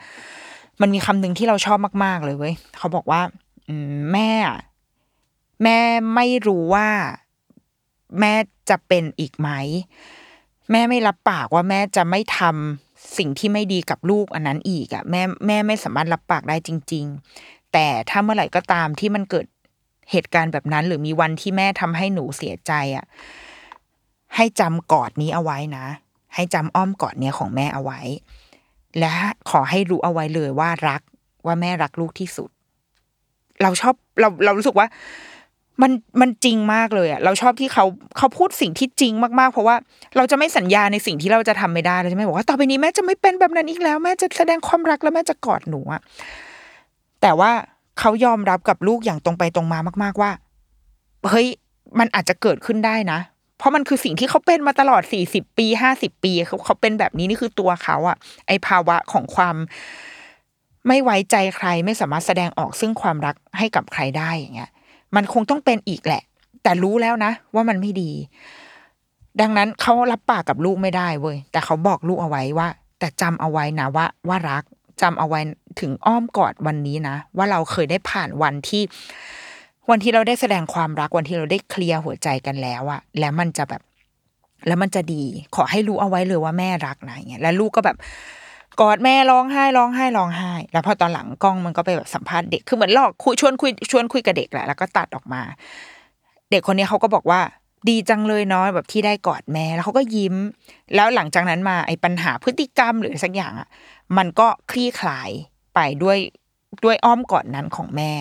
Speaker 1: มันมีคำหนึ่งที่เราชอบมาก ๆ เลยเว้ยเขาบอกว่า อืมแม่แม่ไม่รู้ว่าแม่จะเป็นอีกไหม แม่ไม่รับปากว่าแม่จะไม่ทำสิ่งที่ไม่ดีกับลูกอันนั้นอีกอะแม่แม่ไม่สามารถรับปากได้จริง ๆ แต่ถ้าเมื่อไหร่ก็ตามที่มันเกิด เหตุการณ์แบบนั้น หรือมีวันที่แม่ทำให้หนูเสียใจอะ่ะ ให้จำกอดนี้เอาไว้นะ ให้จำอ้อมกอดเนี้ยของแม่เอาไว้ และขอให้รู้เอาไว้เลยว่ารักว่าแม่รักลูกที่สุด เราชอบเราเรารู้สึกว่า มันมันจริงมากเลยอะเราชอบที่เขาเขาพูดสิ่งที่จริงมากๆ เพราะว่าเราจะไม่สัญญาในสิ่งที่เราจะทำไม่ได้เราจะไม่บอกว่าต่อไปนี้แม่จะไม่เป็นแบบนั้นอีกแล้ว แม่จะแสดงความรักแล้วแม่จะกอดหนูอะแต่ว่า เขายอมรับกับลูกอย่างตรงไปตรงมามาก ๆว่า เฮ้ย มันอาจจะเกิดขึ้นได้นะ เพราะมันคือสิ่งที่เขาเป็นมาตลอดสี่สิบปีห้าสิบปีเขาเขาเป็นแบบนี้นี่คือตัวเขาอะไอภาวะของความไม่ไว้ใจใครไม่สามารถแสดงออกซึ่งความรักให้กับใครได้อย่างเงี้ย มันคงต้องเป็นอีกแหละ แต่รู้แล้วนะ ว่ามันไม่ดี ดังนั้นเขารับปากกับลูกไม่ได้เว้ยแต่เขาบอกลูกเอาไว้ว่า แต่จำเอาไว้นะว่าว่ารักจำเอาไว้ ถึงอ้อมกอดวันนี้นะ ว่าเราเคยได้ผ่านวันที่ วันที่เราได้แสดงความรักวันที่เราได้เคลียร์หัวใจกันแล้วอะแล้วมันจะแบบ แล้วมันจะดี ขอให้รู้เอาไว้เลยว่าแม่รักนะอย่างเงี้ยแล้วลูกก็แบบกอดแม่ร้องไห้ร้องไห้ร้องไห้ แล้วพอตอนหลังกล้องมันก็ไปแบบสัมภาษณ์เด็กคือเหมือนหลอกคุยชวนคุยชวนคุยกับเด็กแหละแล้วก็ตัดออกมา เด็กคนนี้เขาก็บอกว่าดีจังเลยเนาะแบบที่ได้กอดแม่แล้วเขาก็ยิ้ม แล้วหลังจากนั้นมาไอ้ปัญหาพฤติกรรมหรือสักอย่างอะ มันก็คลี่คลาย ไปด้วยด้วยอ้อมกอดนั้นของแม่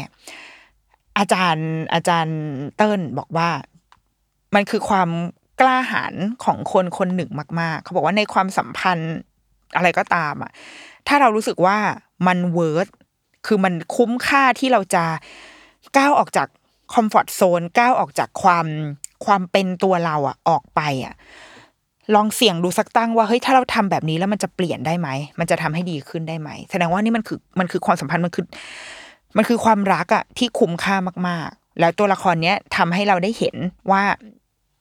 Speaker 1: อาจารย์อาจารย์เติ้ลบอกว่า มันคือความกล้าหาญของคนคนหนึ่งมาก ๆ เขาบอกว่าในความสัมพันธ์อะไรก็ตามอะ ถ้าเรารู้สึกว่ามัน worth คือมันคุ้มค่าที่เราจะก้าวออกจาก comfort zone ก้าวออกจากความความเป็นตัวเราอะออกไปอะ ลองเสี่ยงดูสักตั้งว่าเฮ้ยถ้าเราทำแบบนี้แล้วมันจะเปลี่ยนได้ไหมมันจะทำให้ดีขึ้นได้ไหมแสดงว่านี่มันคือมันคือความสัมพันธ์มันคือ มันคือความรักอะที่คุ้มค่ามากๆ แล้วตัวละครเนี้ยทำให้เราได้เห็นว่า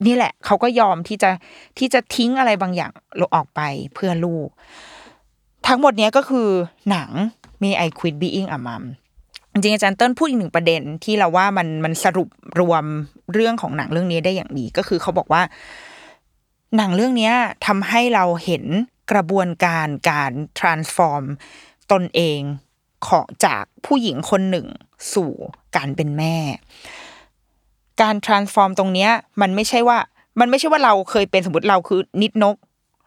Speaker 1: นี่แหละ เขาก็ยอมที่จะที่จะทิ้งอะไรบางอย่างลงออกไปเพื่อลูก ทั้งหมดเนี้ยก็คือหนัง May I Quit Being a Mom จริงอาจารย์เติ้ลพูดอีกหนึ่งประเด็นที่เราว่ามันมันสรุปรวมเรื่องของหนังเรื่องนี้ได้อย่างดีก็คือเขาบอกว่า หนังเรื่องนี้ทำให้เราเห็นกระบวนการการ transform ตนเองของจากผู้หญิงคนหนึ่งสู่การเป็นแม่ การ transform ตรงเนี้ยมันไม่ใช่ว่า มันไม่ใช่ว่าเราเคยเป็นสมมติเราคือนิดนก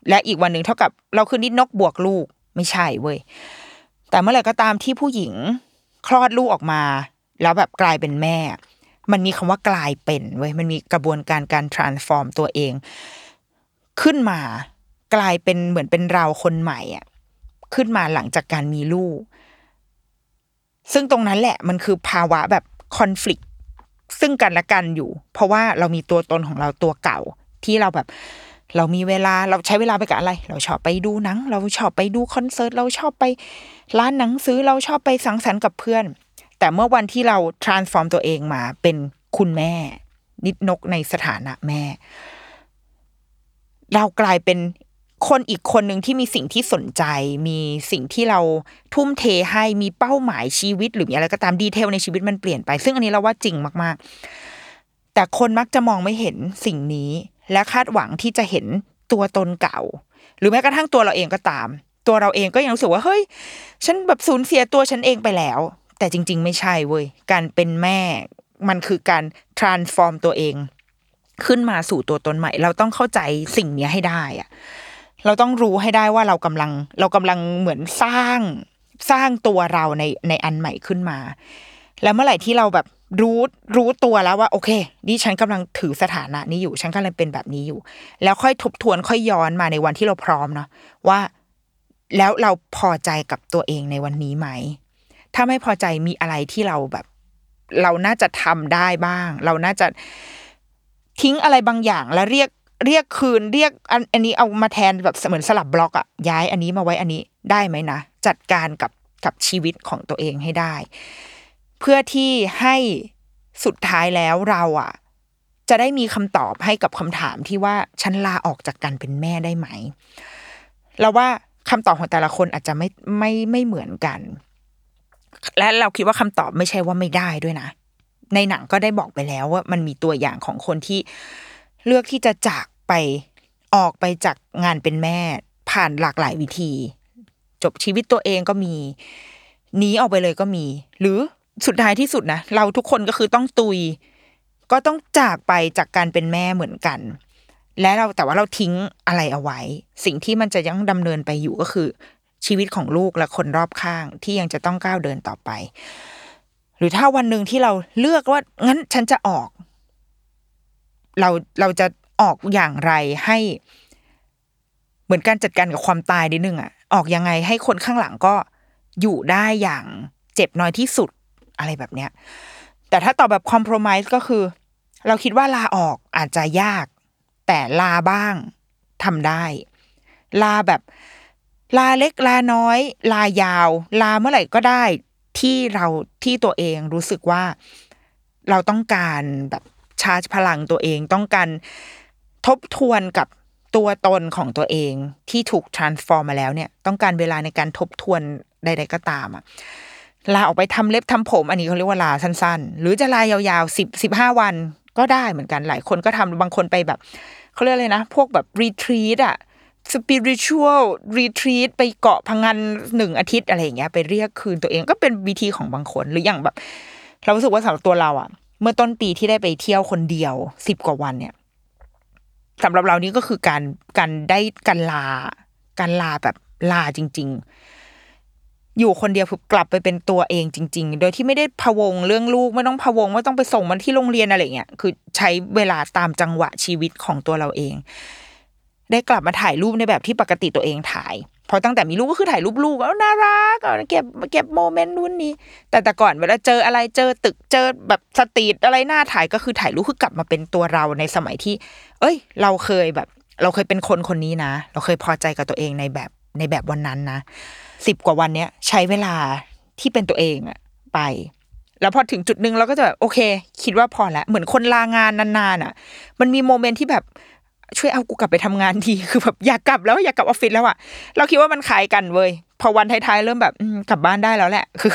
Speaker 1: และอีกวันหนึ่งเท่ากับเราคือนิดนกบวกลูกไม่ใช่เว้ยแต่เมื่อไหร่ก็ตามที่ผู้หญิงคลอดลูกออกมา แล้วแบบกลายเป็นแม่ มันมีคำว่ากลายเป็นเว้ยมันมีกระบวนการการ transform ตัวเอง ขึ้นมากลายเป็นเหมือนเป็นเราคนใหม่อะขึ้นมาหลังจากการมีลูก ซึ่งตรงนั้นแหละมันคือภาวะแบบคอน FLICT ซึ่งกันและกันอยู่ เพราะว่าเรามีตัวตนของเราตัวเก่า ที่เราแบบ เรามีเวลาเราใช้เวลาไปกับอะไร เราชอบไปดูหนัง เราชอบไปดูคอนเสิร์ตเราชอบไปร้านหนังสือเราชอบไปสังสรรค์กับเพื่อน แต่เมื่อวันที่เรา transform ตัวเองมาเป็นคุณแม่ นิดนกในสถานะแม่ เรากลายเป็นคนอีกคนหนึ่งที่มีสิ่งที่สนใจ มีสิ่งที่เราทุ่มเทให้มีเป้าหมายชีวิต หรือมีอะไรก็ตามดีเทลในชีวิตมันเปลี่ยนไป ซึ่งอันนี้เราว่าจริงมาก ๆ แต่คนมักจะมองไม่เห็นสิ่งนี้ และคาดหวังที่จะเห็นตัวตนเก่า หรือแม้กระทั่งตัวเราเองก็ตาม ตัวเราเองก็ยังรู้สึกว่าเฮ้ย ฉันแบบสูญเสียตัวฉันเองไปแล้ว แต่จริง ๆ ไม่ใช่เว้ยการเป็นแม่มันคือการ transform ตัวเอง ขึ้นมาสู่ตัวตนใหม่ เราต้องเข้าใจสิ่งนี้ให้ได้อะเราต้องรู้ให้ได้ว่าเรากำลัง เรากำลังเหมือนสร้างสร้างตัวเราในในอันใหม่ขึ้นมา แล้วเมื่อไหร่ที่เราแบบรู้รู้ตัวแล้วว่า โอเคนี่ฉันกำลังถือสถานะนี้อยู่ ฉันกำลังเป็นแบบนี้อยู่ แล้วค่อยทบทวนค่อยย้อนมาในวันที่เราพร้อมเนาะว่า แล้วเราพอใจกับตัวเองในวันนี้ไหม ถ้าไม่พอใจมีอะไรที่เราแบบ เราน่าจะทำได้บ้าง เราน่าจะ ทิ้งอะไรบางอย่างแล้วเรียกเรียกคืนเรียกอันอันนี้เอามาแทนแบบเหมือนสลับบล็อกอะย้ายอันนี้มาไว้อันนี้ได้ไหมนะ จัดการกับกับชีวิตของตัวเองให้ได้ เพื่อที่ให้สุดท้ายแล้วเราอะจะได้มีคำตอบให้กับคำถามที่ว่าฉันลาออกจากการเป็นแม่ได้ไหมเราว่าคำตอบของแต่ละคนอาจจะไม่ไม่ไม่เหมือนกัน และเราคิดว่าคำตอบไม่ใช่ว่าไม่ได้ด้วยนะ ในหนังก็ได้บอกไปแล้วว่ามันมีตัวอย่างของคนที่เลือกที่จะจากไปออกไปจากงานเป็นแม่ ผ่านหลากหลายวิธี จบชีวิตตัวเองก็มีหนีออกไปเลยก็มี หรือสุดท้ายที่สุดนะเราทุกคนก็คือต้องตุย ก็ต้องจากไปจากการเป็นแม่เหมือนกัน และเราแต่ว่าเราทิ้งอะไรเอาไว้ สิ่งที่มันจะยังดำเนินไปอยู่ก็คือ ชีวิตของลูกและคนรอบข้างที่ยังจะต้องก้าวเดินต่อไป หรือถ้าวันหนึ่งที่เราเลือกว่างั้นฉันจะออก เราเราจะออกอย่างไรให้ เหมือนการจัดการกับความตายนิดนึงอะออกยังไงให้คนข้างหลังก็อยู่ได้อย่างเจ็บน้อยที่สุดอะไรแบบเนี้ย แต่ถ้าตอบแบบคอม p r o m i s e ก็คือ เราคิดว่าลาออกอาจจะยากแแต่ลาบ้างทำได้ ลาแบบ ลาเล็กลาน้อย ลายาว ลาเมื่อไหร่ก็ได้ ที่เราที่ตัวเองรู้สึกว่าเราต้องการแบบชาร์จพลังตัวเองต้องการทบทวนกับตัวตนของตัวเองที่ถูก transform มาแล้วเนี่ย ต้องการเวลาในการทบทวนใด ๆ ก็ตามอะลาออกไปทำเล็บทำผม อันนี้เขาเรียกว่าลาสั้นๆ หรือจะลายาวๆสิบสิบห้าวันก็ได้เหมือนกันหลายคนก็ทำบางคนไปแบบเขาเรียกอะไรนะ พวกแบบรีทรีตอะ สปิริชวลรีทรีตไปเกาะพังงานหนึ่งอาทิตย์อะไรอย่างเงี้ยไปเรียกคืนตัวเองก็เป็นวิธีของบางคนหรืออย่างแบบ เรารู้สึกว่าสำหรับตัวเราอะเมื่อต้นปีที่ได้ไปเที่ยวคนเดียวสิบกว่าวันเนี่ยสำหรับเรานี่ก็คือการการได้การลาการลาแบบลาจริง ๆ อยู่คนเดียวกลับไปเป็นตัวเองจริง ๆ โดยที่ไม่ได้พะวงเรื่องลูกไม่ต้องพะวงไม่ต้องไปส่งมันที่โรงเรียนอะไรเงี้ยคือใช้เวลาตามจังหวะชีวิตของตัวเราเอง ได้กลับมาถ่ายรูปในแบบที่ปกติตัวเองถ่ายพอตั้งแต่มีลูกก็คือถ่ายรูปลูกแล้วน่ารักเก็บเก็บโมเมนต์นู่นนี่แต่แต่ก่อนเวลาเจออะไรเจอตึกเจอแบบสตรีทอะไรหน้าถ่ายก็คือถ่ายรูปคือกลับมาเป็นตัวเราในสมัยที่ เอ้ย เราเคยแบบ เราเคยเป็นคนคนนี้นะ เราเคยพอใจกับตัวเองในแบบในแบบวันนั้นนะสิบกว่าวันเนี้ยใช้เวลาที่เป็นตัวเองอะไป แล้วพอถึงจุดหนึ่งเราก็จะแบบโอเค คิดว่าพอแล้วเหมือนคนลางานนานๆอะมันมีโมเมนต์ที่แบบ ช่วยเอากูกลับไปทำงานทีคือแบบอยากกลับแล้วอยากกลับออฟฟิศแล้วอะเราคิดว่ามันคล้ายกันเว้ยพอวันท้ายๆเริ่มแบบกลับบ้านได้แล้วแหละ คือ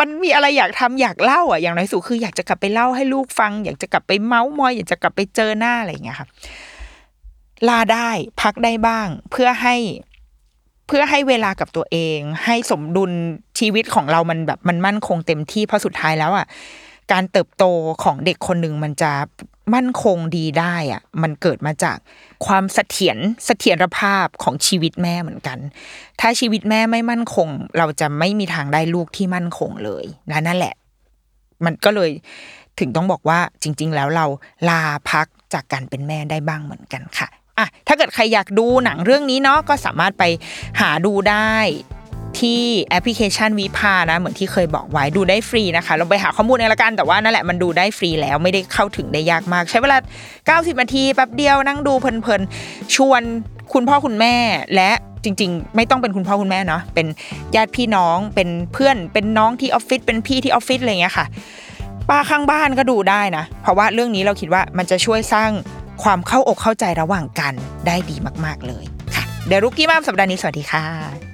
Speaker 1: มันมีอะไรอยากทำอยากเล่าอะอย่างน้อยสุดคืออยากจะกลับไปเล่าให้ลูกฟัง อยากจะกลับไปเมาส์มอย อยากจะกลับไปเจอหน้าอะไรอย่างเงี้ยค่ะลาได้พักได้บ้าง เพื่อให้เพื่อให้เวลากับตัวเอง ให้สมดุลชีวิตของเรามันแบบมันมั่นคงเต็มที่เพราะสุดท้ายแล้วอะการเติบโตของเด็กคนหนึ่งมันจะ มั่นคงดีได้อะมันเกิดมาจากความเสถียรเสถียรภาพของชีวิตแม่เหมือนกัน ถ้าชีวิตแม่ไม่มั่นคง เราจะไม่มีทางได้ลูกที่มั่นคงเลยและนั่นแหละ มันก็เลยถึงต้องบอกว่าจริง ๆ แล้วเราลาพักจากการเป็นแม่ได้บ้างเหมือนกันค่ะอะถ้าเกิดใครอยากดูหนังเรื่องนี้เนาะก็สามารถไปหาดูได้ ที่แอปพลิเคชันวิพานะ เหมือนที่เคยบอกไว้ดูได้ฟรีนะคะลองไปหาข้อมูลในละกัน แต่ว่านั่นแหละมันดูได้ฟรีแล้วไม่ได้เข้าถึงได้ยากมาก ใช้เวลา 90 นาทีแป๊บเดียวนั่งดูเพลินๆ ชวนคุณพ่อคุณแม่และจริง ๆ ไม่ต้องเป็นคุณพ่อคุณแม่เนาะเป็นญาติพี่น้องเป็นเพื่อน เป็นน้องที่ออฟฟิศเป็นพี่ที่ออฟฟิศอะไรเงี้ยค่ะป้าข้างบ้านก็ดูได้นะ เพราะว่าเรื่องนี้เราคิดว่ามันจะช่วยสร้างความเข้าอกเข้าใจระหว่างกันได้ดีมาก ๆเลยค่ะเดี๋ยวรุกกี้มามสัปดาห์นี้สวัสดีค่ะ